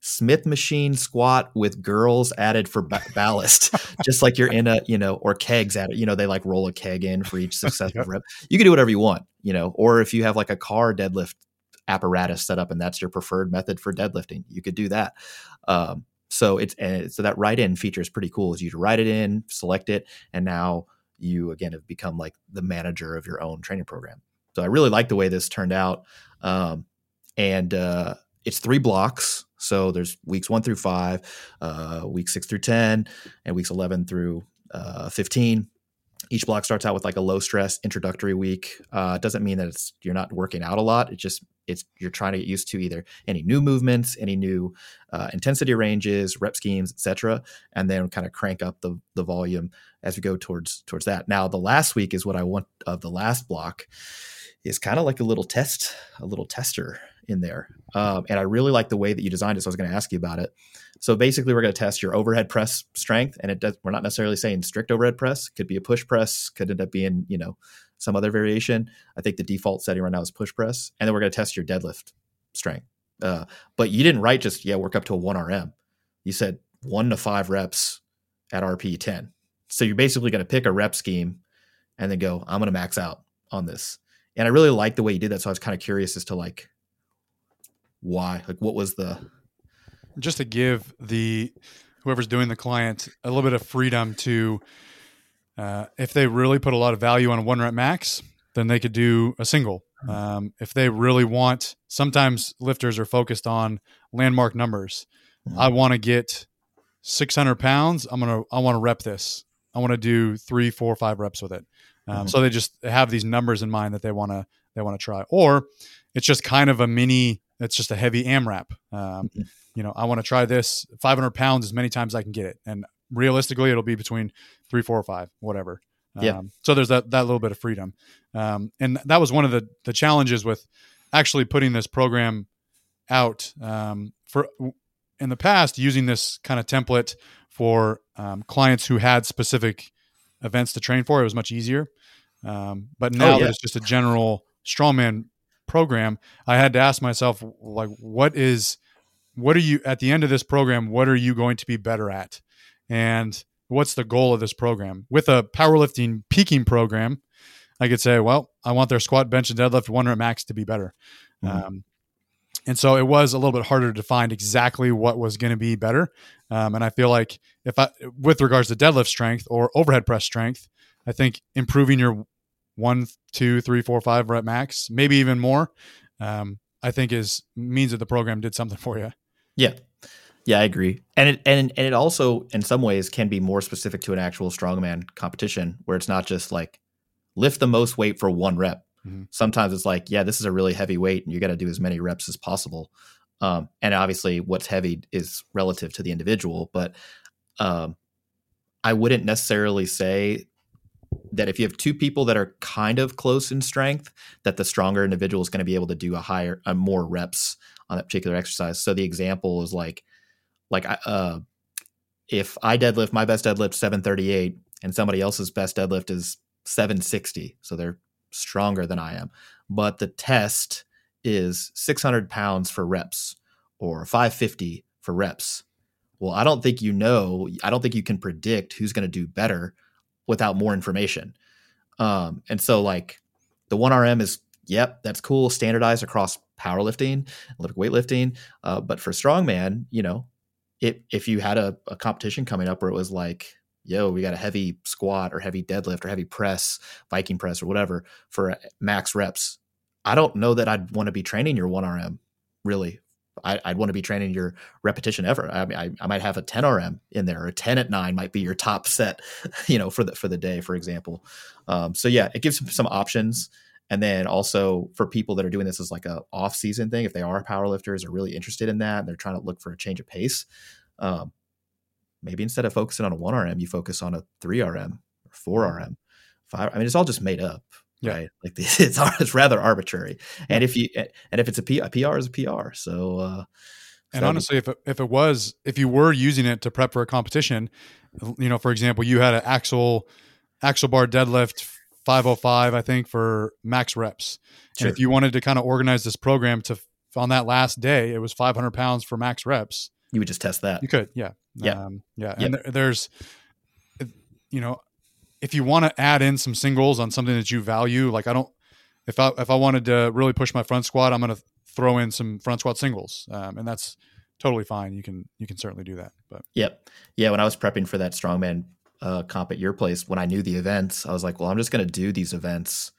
Smith machine squat with girls added for ba- ballast, just like you're in a, you know, or kegs added, you know, they like roll a keg in for each successive yep. rep. You can do whatever you want, you know, or if you have like a car deadlift apparatus set up and that's your preferred method for deadlifting, you could do that. Um, so it's, uh, so that write in feature is pretty cool is you to write it in, select it, and now you again have become like the manager of your own training program. So I really like the way this turned out. Um, and, uh, it's three blocks. So there's weeks one through five, uh, weeks six through 10, and weeks 11 through uh, 15. each block starts out with like a low stress introductory week. Uh, doesn't mean that it's you're not working out a lot. It just it's you're trying to get used to either any new movements, any new uh, intensity ranges, rep schemes, etc., and then kind of crank up the the volume as we go towards towards that. Now, the last week is what I want of the last block is kind of like a little test, a little tester in there, um, and I really like the way that you designed it. So I was going to ask you about it. So basically, we're going to test your overhead press strength, and it does. We're not necessarily saying strict overhead press. Could be a push press. Could end up being you know some other variation. I think the default setting right now is push press, and then we're going to test your deadlift strength. Uh, but you didn't write just yeah work up to a one RM. You said one to five reps at RPE ten. So you're basically going to pick a rep scheme and then go I'm going to max out on this. And I really like the way you did that. So I was kind of curious as to like why, like what was the just to give the whoever's doing the client a little bit of freedom to uh, if they really put a lot of value on a one rep max, then they could do a single. Hmm. Um, if they really want, sometimes lifters are focused on landmark numbers. Mm-hmm. I want to get 600 pounds. I'm gonna I want to rep this. I want to do three, four, five reps with it. Um, mm-hmm. So they just have these numbers in mind that they want to they want to try, or it's just kind of a mini. It's just a heavy AMRAP. Um, mm-hmm. You know, I want to try this 500 pounds as many times as I can get it, and realistically, it'll be between three, four, or five, whatever. Yeah. Um, so there's that that little bit of freedom, um, and that was one of the the challenges with actually putting this program out um, for in the past using this kind of template for um, clients who had specific events to train for. It was much easier, um, but now oh, yeah. that it's just a general strongman program, I had to ask myself like, what is what are you at the end of this program? What are you going to be better at? and what's the goal of this program? With a powerlifting peaking program, I could say, well, I want their squat, bench, and deadlift one rep max to be better. Mm-hmm. Um, and so it was a little bit harder to find exactly what was going to be better. Um, and I feel like if I, with regards to deadlift strength or overhead press strength, I think improving your one, two, three, four, five rep max, maybe even more, um, I think is means that the program did something for you. Yeah, yeah, I agree. And it and and it also in some ways can be more specific to an actual strongman competition where it's not just like lift the most weight for one rep. Mm-hmm. Sometimes it's like, yeah, this is a really heavy weight and you got to do as many reps as possible. Um, and obviously what's heavy is relative to the individual, but um, I wouldn't necessarily say that if you have two people that are kind of close in strength, that the stronger individual is going to be able to do a higher, a more reps on that particular exercise. So the example is like like uh, if I deadlift my best deadlift 738 and somebody else's best deadlift is 760, so they're stronger than I am, but the test is 600 pounds for reps or 550 for reps. Well, I don't think you know, I don't think you can predict who's going to do better without more information. Um, and so, like, the 1RM is, yep, that's cool, standardized across powerlifting, Olympic weightlifting. Uh, but for strongman, you know, it, if you had a, a competition coming up where it was like, yo, we got a heavy squat or heavy deadlift or heavy press, Viking press or whatever for max reps, I don't know that I'd want to be training your 1RM really. I, would want to be training your repetition ever. I mean, I, I, might have a 10 RM in there, or a 10 at nine might be your top set, you know, for the for the day, for example. Um, so yeah, it gives some options. And then also for people that are doing this as like a off season thing, if they are powerlifters or really interested in that, and they're trying to look for a change of pace. Um, maybe instead of focusing on a one RM, you focus on a three RM or four RM, five. I mean, it's all just made up, yeah. right? Like it's it's rather arbitrary. And if you and if it's a, P, a PR is a PR. So. Uh, and so honestly, if it, if it was, if you were using it to prep for a competition, you know, for example, you had an axle axle bar deadlift 505, I think, for max reps. Sure. And if you wanted to kind of organize this program to on that last day, it was 500 pounds for max reps. You would just test that. You could, yeah, yeah, um, yeah. And there, there's, you know, if you want to add in some singles on something that you value, like I don't, if I if I wanted to really push my front squat, I'm going to throw in some front squat singles, um, and that's totally fine. You can you can certainly do that. But yep, yeah. When I was prepping for that strongman uh, comp at your place, when I knew the events, I was like, well, I'm just going to do these events,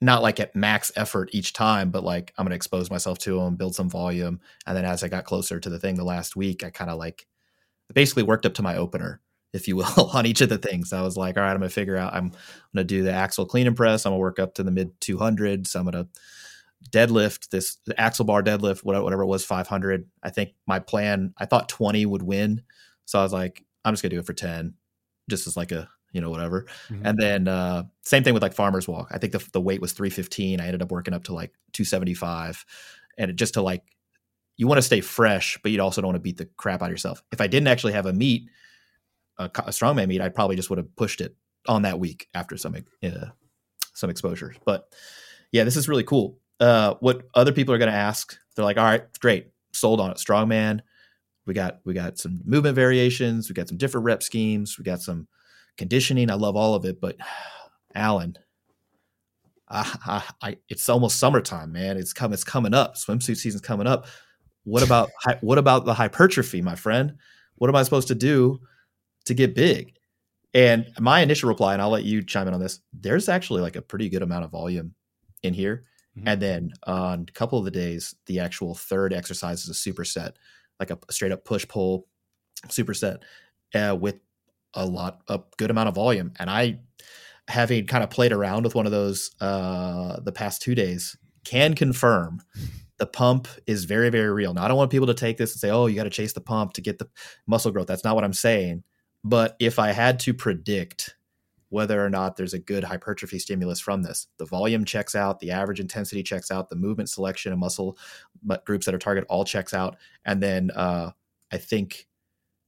not like at max effort each time, but like I'm going to expose myself to them, build some volume. And then as I got closer to the thing the last week, I kind of like basically worked up to my opener if you will, on each of the things. I was like, all right, I'm gonna figure out. I'm gonna do the axle clean and press. I'm gonna work up to the mid 200s. I'm gonna deadlift this axle bar deadlift, whatever it was, 500. I think my plan. I thought 20 would win, so I was like, I'm just gonna do it for 10, just as like a you know whatever. Mm-hmm. And then uh, same thing with like farmers walk. I think the the weight was 315. I ended up working up to like 275, and it just to like you want to stay fresh, but you also don't want to beat the crap out of yourself. If I didn't actually have a meet, a, a strongman meet, I probably just would have pushed it on that week after some uh, some exposure. But yeah, this is really cool. Uh, what other people are going to ask? They're like, all right, great, sold on it. Strongman. We got we got some movement variations. We got some different rep schemes. We got some conditioning. I love all of it, but Alan, I, I, it's almost summertime, man. It's come, it's coming up. Swimsuit season's coming up. What about what about the hypertrophy, my friend? What am I supposed to do to get big? And my initial reply, and I'll let you chime in on this. There's actually like a pretty good amount of volume in here. Mm-hmm. And then on a couple of the days, the actual third exercise is a superset, like a straight up push pull superset uh, with a lot, a good amount of volume. And I, having kind of played around with one of those uh, the past two days, can confirm the pump is very, very real. Now, I don't want people to take this and say, oh, you got to chase the pump to get the muscle growth. That's not what I'm saying. But if I had to predict whether or not there's a good hypertrophy stimulus from this, the volume checks out, the average intensity checks out, the movement selection and muscle groups that are target all checks out. And then uh, I think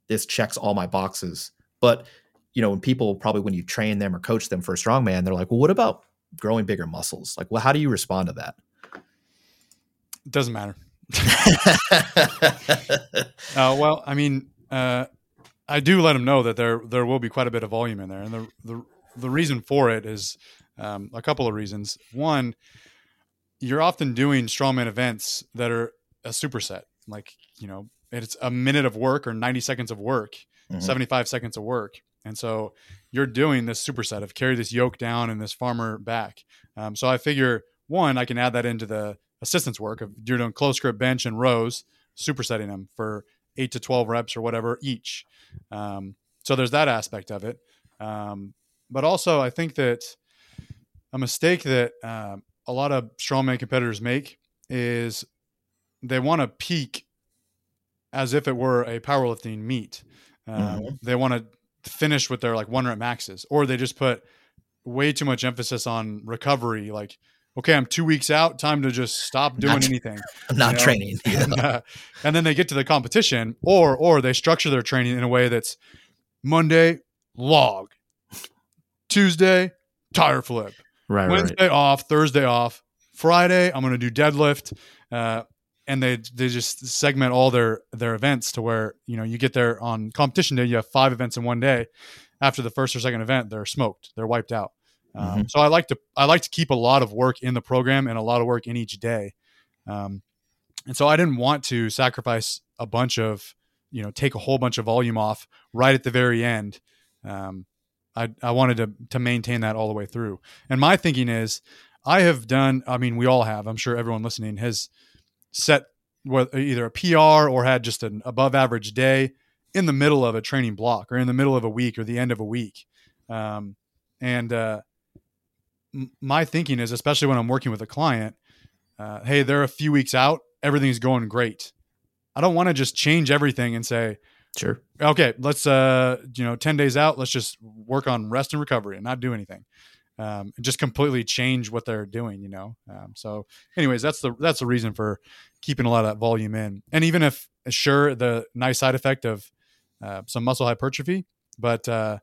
this checks all my boxes. But you know, when people probably when you train them or coach them for a strongman, they're like, well, what about growing bigger muscles? Like, well, how do you respond to that? It doesn't matter. uh, well, I mean, uh, I do let them know that there there will be quite a bit of volume in there, and the the the reason for it is um, a couple of reasons. One, you're often doing strongman events that are a superset, like you know, it's a minute of work or 90 seconds of work, mm-hmm. 75 seconds of work. And so you're doing this superset of carry this yoke down and this farmer back. Um, so I figure one, I can add that into the assistance work of you're doing close grip bench and rows, supersetting them for eight to 12 reps or whatever each. Um, so there's that aspect of it. Um, but also, I think that a mistake that uh, a lot of strongman competitors make is they want to peak as if it were a powerlifting meet. Um, mm-hmm. They want to finish with their like one rep maxes, or they just put way too much emphasis on recovery, like okay, I'm two weeks out, time to just stop doing not, anything. I'm not you know? training. and, uh, and, then they get to the competition, or or they structure their training in a way that's Monday log, Tuesday tire flip, right, Wednesday right. off, Thursday off, Friday I'm going to do deadlift. Uh, and they they just segment all their their events to where you know you get there on competition day you have five events in one day after the first or second event they're smoked they're wiped out um, mm-hmm. So I like to I like to keep a lot of work in the program and a lot of work in each day. Um, and so I didn't want to sacrifice a bunch of you know take a whole bunch of volume off right at the very end. Um, I I wanted to to maintain that all the way through. And my thinking is I have done. I mean, we all have. I'm sure everyone listening has set either a PR or had just an above average day in the middle of a training block or in the middle of a week or the end of a week. Um, and uh, my thinking is, especially when I'm working with a client, uh, hey, they're a few weeks out, everything's going great. I don't want to just change everything and say, sure, okay, let's, uh, you know, 10 days out, let's just work on rest and recovery and not do anything. Um, and just completely change what they're doing, you know? Um, so anyways, that's the, that's the reason for keeping a lot of that volume in. And even if sure, the nice side effect of, uh, some muscle hypertrophy, but, uh,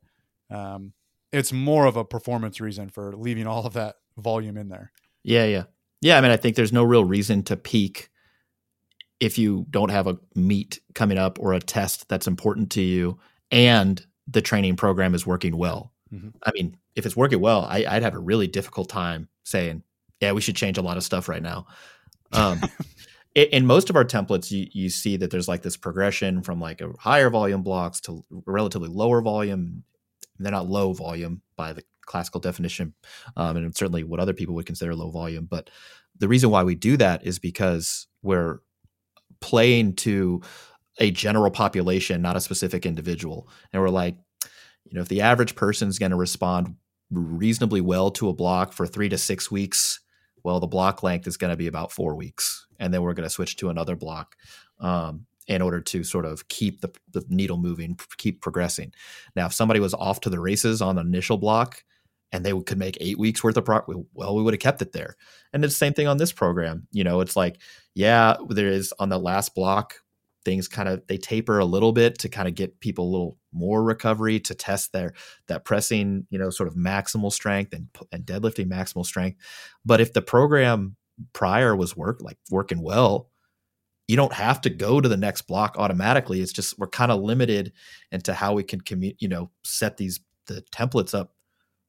um, it's more of a performance reason for leaving all of that volume in there. Yeah, yeah. Yeah, I mean I think there's no real reason to peak if you don't have a meet coming up or a test that's important to you and the training program is working well. Mm-hmm. I mean, if it's working well, I, would have a really difficult time saying, "Yeah, we should change a lot of stuff right now." Um, in most of our templates, you, you see that there's like this progression from like a higher volume blocks to relatively lower volume they're not low volume by the classical definition, um, and certainly what other people would consider low volume. But the reason why we do that is because we're playing to a general population, not a specific individual, and we're like, You know, if the average person is going to respond reasonably well to a block for three to six weeks, well, the block length is going to be about four weeks, and then we're going to switch to another block. Um, in order to sort of keep the, the needle moving, keep progressing. Now, if somebody was off to the races on the initial block and they could make eight weeks worth of pro, well, we would have kept it there. And it's the same thing on this program. You know, it's like, yeah, there is on the last block, things kind of they taper a little bit to kind of get people a little more recovery to test their that pressing, you know, sort of maximal strength and and deadlifting maximal strength. But if the program prior was work like working well, you don't have to go to the next block automatically. It's just we're kind of limited into how we can commu- you know set these the templates up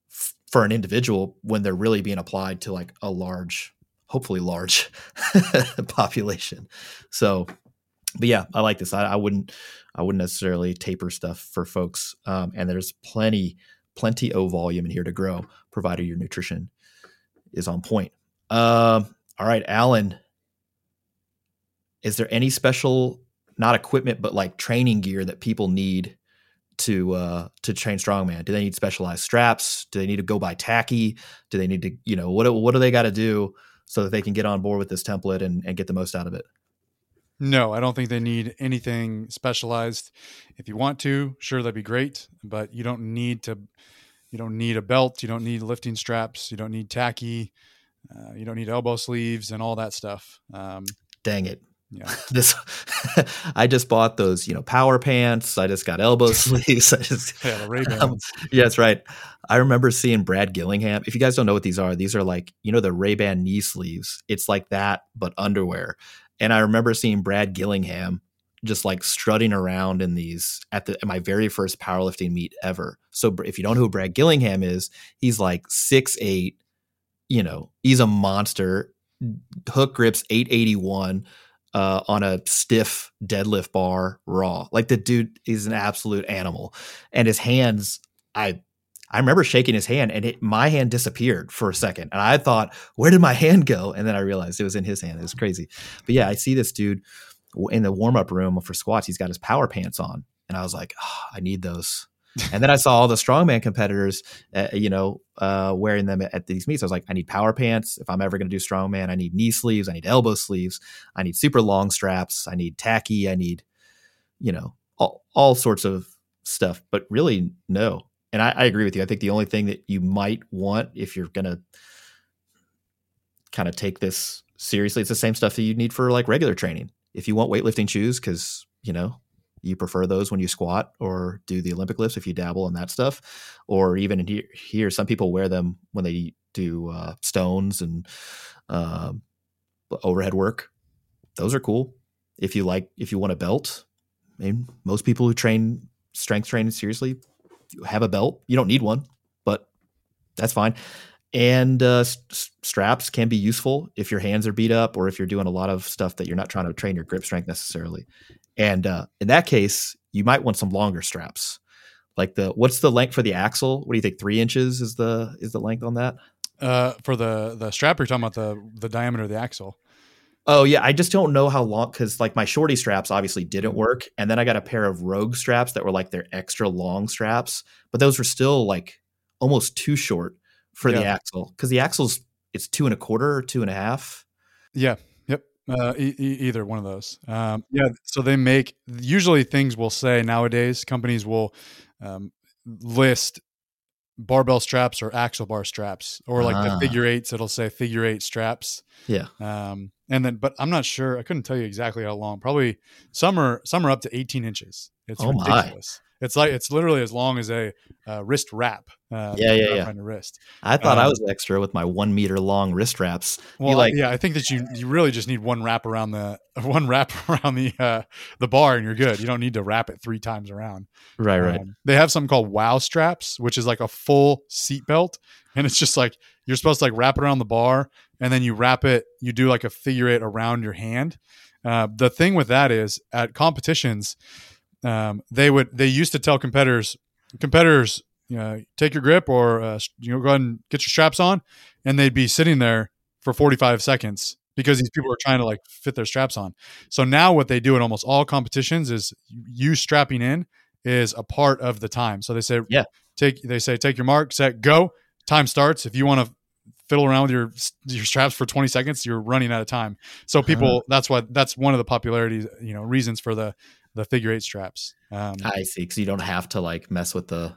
f- for an individual when they're really being applied to like a large, hopefully large population. So, but yeah, I like this. I, I, wouldn't I wouldn't necessarily taper stuff for folks. Um, and there's plenty plenty of volume in here to grow, provided your nutrition is on point. Um, all right, Alan is there any special not equipment but like training gear that people need to uh to train strongman? Do they need specialized straps? Do they need to go buy tacky? Do they need to you know what what do they got to do so that they can get on board with this template and, and get the most out of it? No i don't think they need anything specialized. If you want to sure that'd be great but you don't need to you don't need a belt you don't need lifting straps you don't need tacky uh, you don't need elbow sleeves and all that stuff um, dang it yeah. This I just bought those, you know, power pants. I just got elbow sleeves. I just yeah, the Rehbands. Um, yeah, that's right. I remember seeing Brad Gillingham. If you guys don't know what these are, these are like, you know, the Rehband knee sleeves. It's like that, but underwear. And I remember seeing Brad Gillingham just like strutting around in these at the at my very first powerlifting meet ever. So if you don't know who Brad Gillingham is, he's like six eight, you know, he's a monster. Hook grips 881 uh, on a stiff deadlift bar raw. Like the dude is an absolute animal, and his hands, I. I remember shaking his hand and it, my hand disappeared for a second. And I thought, where did my hand go? And then I realized it was in his hand. It was crazy. But yeah, I see this dude in the warm up room for squats. He's got his power pants on. And I was like, oh, I need those and then I saw all the strongman competitors, uh, you know, uh, wearing them at, at, these meets. I was like, I need power pants. If I'm ever going to do strongman, I need knee sleeves. I need elbow sleeves. I need super long straps. I need tacky. I need, you know, all, all sorts of stuff. But really, no. And I, I agree with you. I think the only thing that you might want if you're going to kind of take this seriously, it's the same stuff that you need for like regular training. If you want weightlifting shoes, because, you know, you prefer those when you squat or do the Olympic lifts if you dabble in that stuff, or even in here, here some people wear them when they do uh, stones and uh, overhead work. Those are cool. If you like, if you want a belt, I mean, most people who train strength training seriously have a belt. You don't need one, but that's fine. And uh, st- straps can be useful if your hands are beat up or if you're doing a lot of stuff that you're not trying to train your grip strength necessarily. And uh, in that case, you might want some longer straps. Like the what's the length for the axle? What do you think? Three inches is the is the length on that? Uh, for the the strap, you're talking about the the diameter of the axle. Oh yeah, I just don't know how long because like my shorty straps obviously didn't work, and then I got a pair of Rogue straps that were like their extra long straps, but those were still like almost too short for yeah. the axle because the axle's it's two and a quarter or two and a half. Yeah, uh, e- either one of those. Um, yeah. So they make usually things will say nowadays companies will um, list barbell straps or axle bar straps or like ah. the figure eights. It'll say figure eight straps. Yeah. Um, and then, but I'm not sure. I couldn't tell you exactly how long. Probably some are some are up to 18 inches. It's oh ridiculous. My. It's like it's literally as long as a uh, wrist wrap. Uh, yeah, yeah, yeah. Wrist. I thought um, I was extra with my one meter long wrist wraps. Well, like, yeah, I think that you you really just need one wrap around the one wrap around the uh, the bar, and you're good. You don't need to wrap it three times around. Right, right. Um, they have something called Wow straps, which is like a full seat belt, and it's just like you're supposed to like wrap it around the bar, and then you wrap it. You do like a figure eight around your hand. Uh, the thing with that is at competitions um, they would they used to tell competitors competitors you know, take your grip or uh, you know go ahead and get your straps on, and they'd be sitting there for 45 seconds because these people are trying to like fit their straps on. So now what they do in almost all competitions is you strapping in is a part of the time. So they say, Yeah. take they say take your mark, set, go. Time starts. If you want to fiddle around with your your straps for 20 seconds, you're running out of time. So people, that's why that's one of the popularity, you know, reasons for the the figure eight straps. Um, I see. Because you don't have to like mess with the.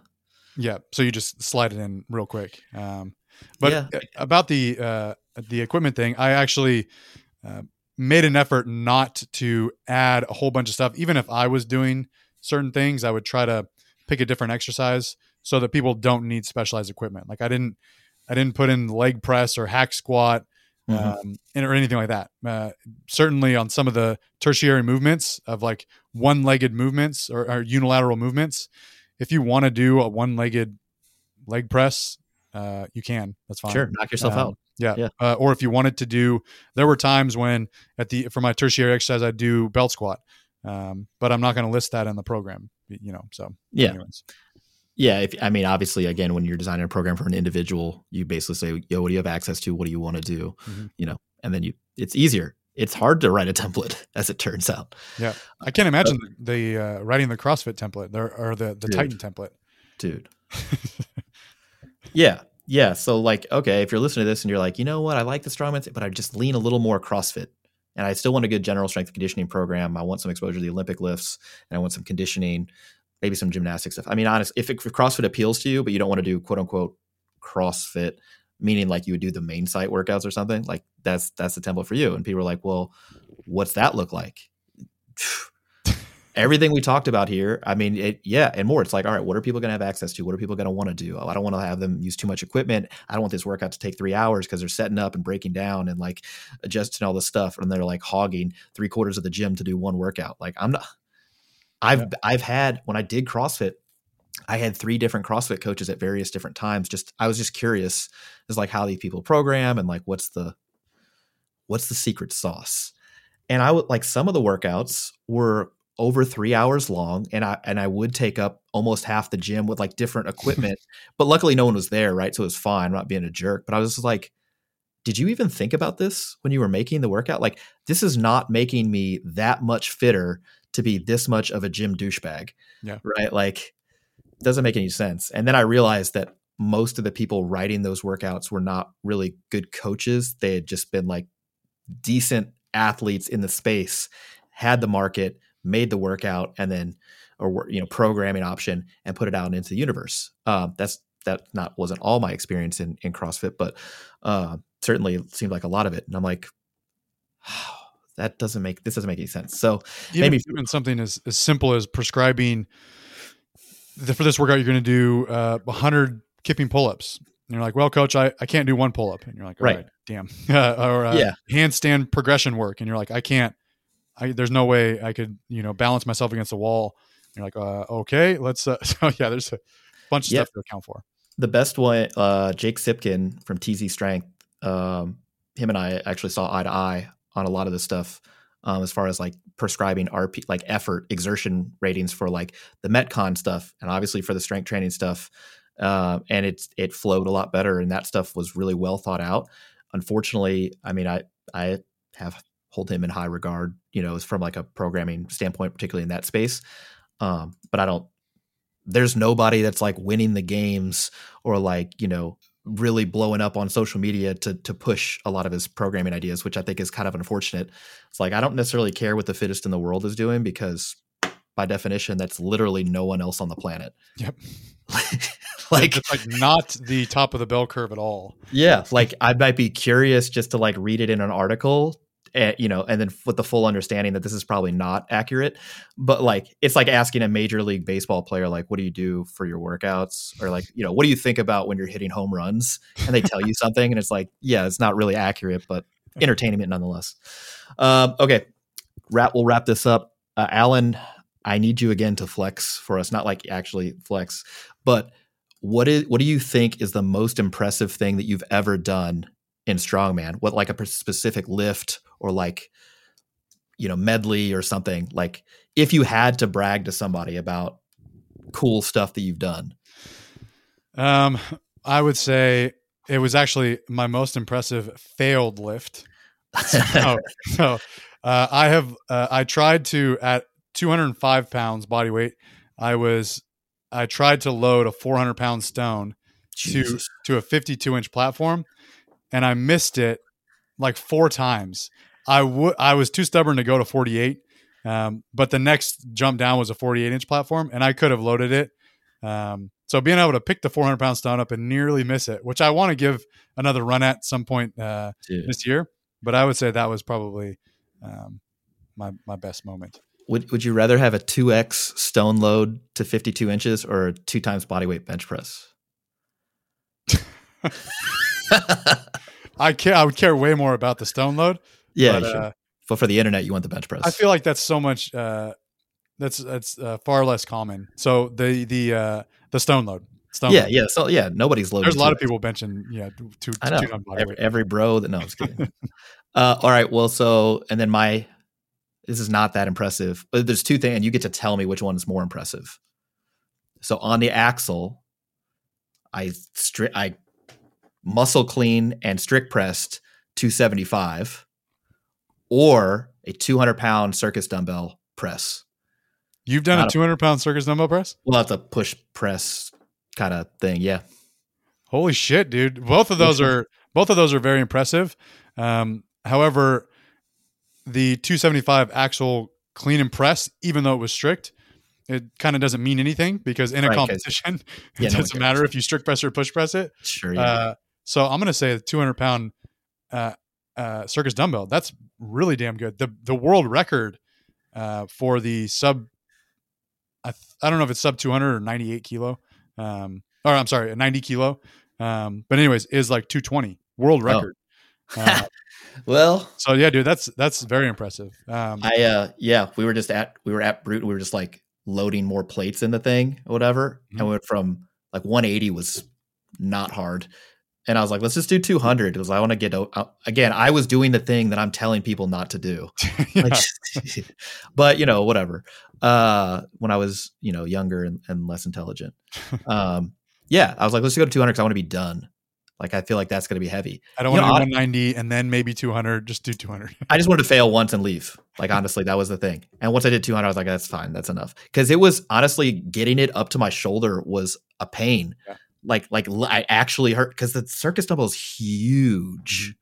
yeah, so you just slide it in real quick. Um, but Yeah. about the uh, the equipment thing, I actually uh, made an effort not to add a whole bunch of stuff. Even if I was doing certain things, I would try to pick a different exercise so that people don't need specialized equipment. Like I didn't, I didn't put in leg press or hack squat Mhm. um, and- or anything like that. Uh, certainly on some of the tertiary movements of like one-legged movements or, or unilateral movements, if you want to do a one-legged leg press, uh, you can. That's fine. Sure, knock yourself Um, out. Yeah. Yeah. Uh, or if you wanted to do, there were times when at the for my tertiary exercise I do belt squat, um, but I'm not going to list that in the program. You know, so Yeah. anyways. Yeah, if I mean, obviously, again, when you're designing a program for an individual, you basically say, "Yo, what do you have access to? What do you want to do?" Mhm. You know, and then you, it's easier. It's hard to write a template, as it turns out, Yeah, I can't imagine the uh, writing the CrossFit template there or the the Dude. Titan template. dude. yeah, yeah. So, like, okay, if you're listening to this and you're like, you know what, I like the strongman, but I just lean a little more CrossFit, and I still want a good general strength conditioning program. I want some exposure to the Olympic lifts, and I want some conditioning, maybe some gymnastic stuff. I mean, honest, if, it, if CrossFit appeals to you, but you don't want to do quote unquote CrossFit, meaning like you would do the main site workouts or something, like that's that's the template for you. And people are like, well, what's that look like? Everything we talked about here, I mean, it, yeah, and more. It's like, all right, what are people going to have access to? What are people going to want to do? Oh, I don't want to have them use too much equipment. I don't want this workout to take three hours because they're setting up and breaking down and like adjusting all this stuff, and they're like hogging three quarters of the gym to do one workout. Like, I'm not. I've Yeah. I've had when I did CrossFit, I had three different CrossFit coaches at various different times. Just I was just curious, is like how these people program and like what's the what's the secret sauce? And I would like some of the workouts were over three hours long, and I and I would take up almost half the gym with like different equipment. but luckily, no one was there, right? So it was fine. I'm not being a jerk. But I was just like, did you even think about this when you were making the workout? Like, this is not making me that much fitter to be this much of a gym douchebag. Yeah. Right. Like, doesn't make any sense. And then I realized that most of the people writing those workouts were not really good coaches. They had just been like decent athletes in the space, had the market, made the workout, and then or you know programming option and put it out into the universe. Um, that's that not wasn't all my experience in in CrossFit, but uh, certainly it seemed like a lot of it. And I'm like, that doesn't make this doesn't make any sense. So Even, Maybe- even something as, as simple as prescribing the, for this workout, you're going to do uh, 100 kipping pull-ups. And you're like, well, coach, I, I can't do one pull-up. And you're like, all Right. right, damn. or uh, Yeah. handstand progression work. And you're like, I can't, I, there's no way I could, you know, balance myself against the wall. And you're like, uh, okay, let's, uh, so yeah, there's a bunch of Yep. stuff to account for. the best one, uh, Jake Sipkin from TZ Strength, um, him and I actually saw eye to eye on a lot of this stuff. Um, as far as like prescribing RPE, like effort, exertion ratings for like the Metcon stuff, and obviously for the strength training stuff, uh, and it's it flowed a lot better, and that stuff was really well thought out. Unfortunately, I mean, I I have hold him in high regard, you know, from like a programming standpoint, particularly in that space. Um, but I don't. There's nobody that's like winning the games or like you know really blowing up on social media to to push a lot of his programming ideas, which I think is kind of unfortunate. It's like I don't necessarily care what the fittest in the world is doing because by definition that's literally no one else on the planet. Yep. like it's like not the top of the bell curve at all. yeah, like I might be curious just to like read it in an article, and, you know, and then with the full understanding that this is probably not accurate. But like, it's like asking a major league baseball player, like, what do you do for your workouts, or like, you know, what do you think about when you're hitting home runs? And they tell you something, and it's like, yeah, it's not really accurate, but entertainment nonetheless. Um, okay, wrap. We'll wrap this up. Uh, Alan, I need you again to flex for us, not like actually flex, but what is what do you think is the most impressive thing that you've ever done in strongman what like a specific lift or like you know medley or something like if you had to brag to somebody about cool stuff that you've done Um, I would say it was actually my most impressive failed lift. so, so uh, I have uh, I tried to at 205 pounds body weight. I was I tried to load a 400 pound stone to to a 52 inch platform, and I missed it like four times. I would I was too stubborn to go to 48, um, but the next jump down was a 48 inch platform, and I could have loaded it. Um, so being able to pick the 400 pound stone up and nearly miss it, which I want to give another run at some point uh, this year, but I would say that was probably um, my my best moment. Would Would you rather have a two x stone load to fifty two inches or a two times body weight bench press? I care. I would care way more about the stone load. yeah, but, uh, but for the internet, you want the bench press. I feel like that's so much. Uh, that's that's uh, far less common. So the the uh, the stone load. Stone yeah, load. yeah. So yeah, nobody's loading. There's a lot of people benching. Yeah, two. I know two every, every bro that no, I'm just kidding. uh, all right, well, so and then my this is not that impressive. But there's two things, and you get to tell me which one is more impressive. So on the axle, I stri- I muscle clean and strict pressed 275, or a 200 pound circus dumbbell press. You've done not a a- 200 pound circus dumbbell press. Well, that's a push press kind of thing. Yeah. Holy shit, dude! Both of those are both of those are very impressive. Um, however, the 275 axle clean and press, even though it was strict, it kind of doesn't mean anything because in a Right, competition, Yeah, it doesn't cares. matter if you strict press or push press it. Sure. Yeah. Uh, so I'm going to say the 200 pound uh, uh, circus dumbbell. That's really damn good. The the world record uh, for the sub, I, th- I don't know if it's sub 200 or 98 kilo, um, or I'm sorry, 90 kilo. Um, but anyways, is like 220 world Oh. record. Uh, well, so yeah, dude, that's that's very impressive. Um, I uh yeah, we were just at we were at Brute, we were just like loading more plates in the thing or whatever. Mhm. And we went from like 180 was not hard. And I was like, let's just do 200 because I want to get again. I was doing the thing that I'm telling people not to do. Like, but you know, whatever. Uh, when I was you know younger and, and less intelligent, um, yeah, I was like, let's go to 200 because I want to be done. Like I feel like that's going to be heavy. I don't you want to do 190 and then maybe 200. Just do 200. I just wanted to fail once and leave. Like honestly, that was the thing. And once I did 200, I was like, that's fine, that's enough. Because it was honestly getting it up to my shoulder was a pain. Yeah. Like like I actually hurt because the circus dumbbell is huge.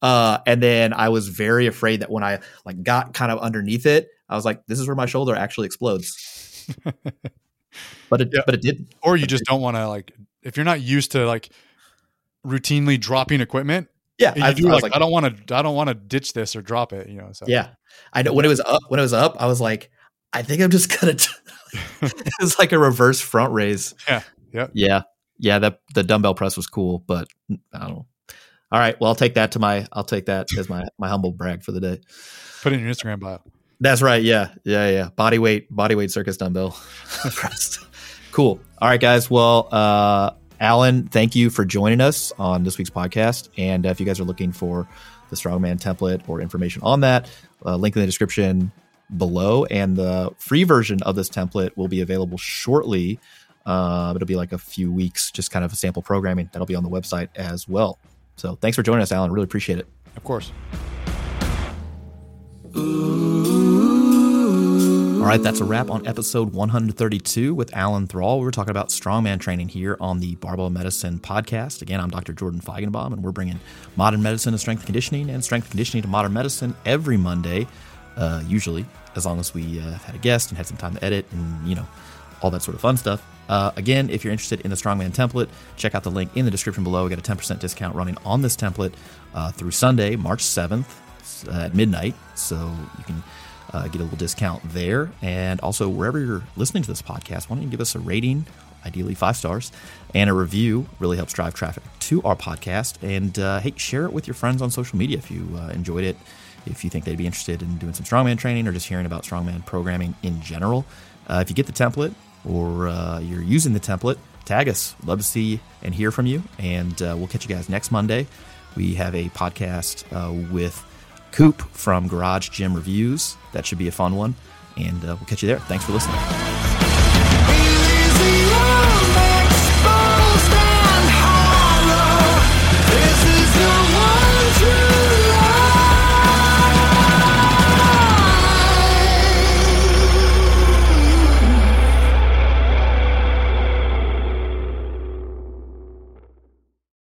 Uh, and then I was very afraid that when I like got kind of underneath it, I was like, this is where my shoulder actually explodes. But it Yeah. but it did. or you just don't want to like if you're not used to like routinely dropping equipment Yeah, I, do I was like, i don't want to i don't want to ditch this or drop it you know so Yeah, I know when it was up. When it was up, I was like, I think I'm just gonna. T- it was like a reverse front raise. Yeah, yep. yeah, yeah. That the dumbbell press was cool, but I don't know. All right, well, I'll take that to my. I'll take that as my my humble brag for the day. put it in your instagram bio That's right. Yeah, yeah, yeah. Body weight, body weight circus dumbbell press. Cool. All right, guys. Well, uh, Alan, thank you for joining us on this week's podcast. And uh, if you guys are looking for the Strongman template or information on that, uh, link in the description below. And the free version of this template will be available shortly. Uh, it'll be like a few weeks, just kind of a sample programming that'll be on the website as well. So thanks for joining us, Alan. Really appreciate it. of course All right, that's a wrap on episode 132 with Alan Thrall. We were talking about strongman training here on the Barbell Medicine podcast. Again, I'm Dr. Jordan Feigenbaum, and we're bringing modern medicine to strength conditioning and strength conditioning to modern medicine every Monday, uh, usually, as long as we uh, had a guest and had some time to edit and, you know, all that sort of fun stuff. Uh, again, if you're interested in the Strongman template, check out the link in the description below. Got a 10% discount running on this template uh, through Sunday, March 7th uh, at midnight. So you can uh, get a little discount there. And also, wherever you're listening to this podcast, why don't you give us a rating, ideally five stars, and a review? Really helps drive traffic to our podcast. And uh, hey, share it with your friends on social media if you uh, enjoyed it. If you think they'd be interested in doing some strongman training or just hearing about strongman programming in general, uh, if you get the template or uh, you're using the template, tag us. Love to see and hear from you. And uh, we'll catch you guys next Monday. We have a podcast uh, with Coop from Garage Gym Reviews. That should be a fun one. And uh, we'll catch you there. Thanks for listening.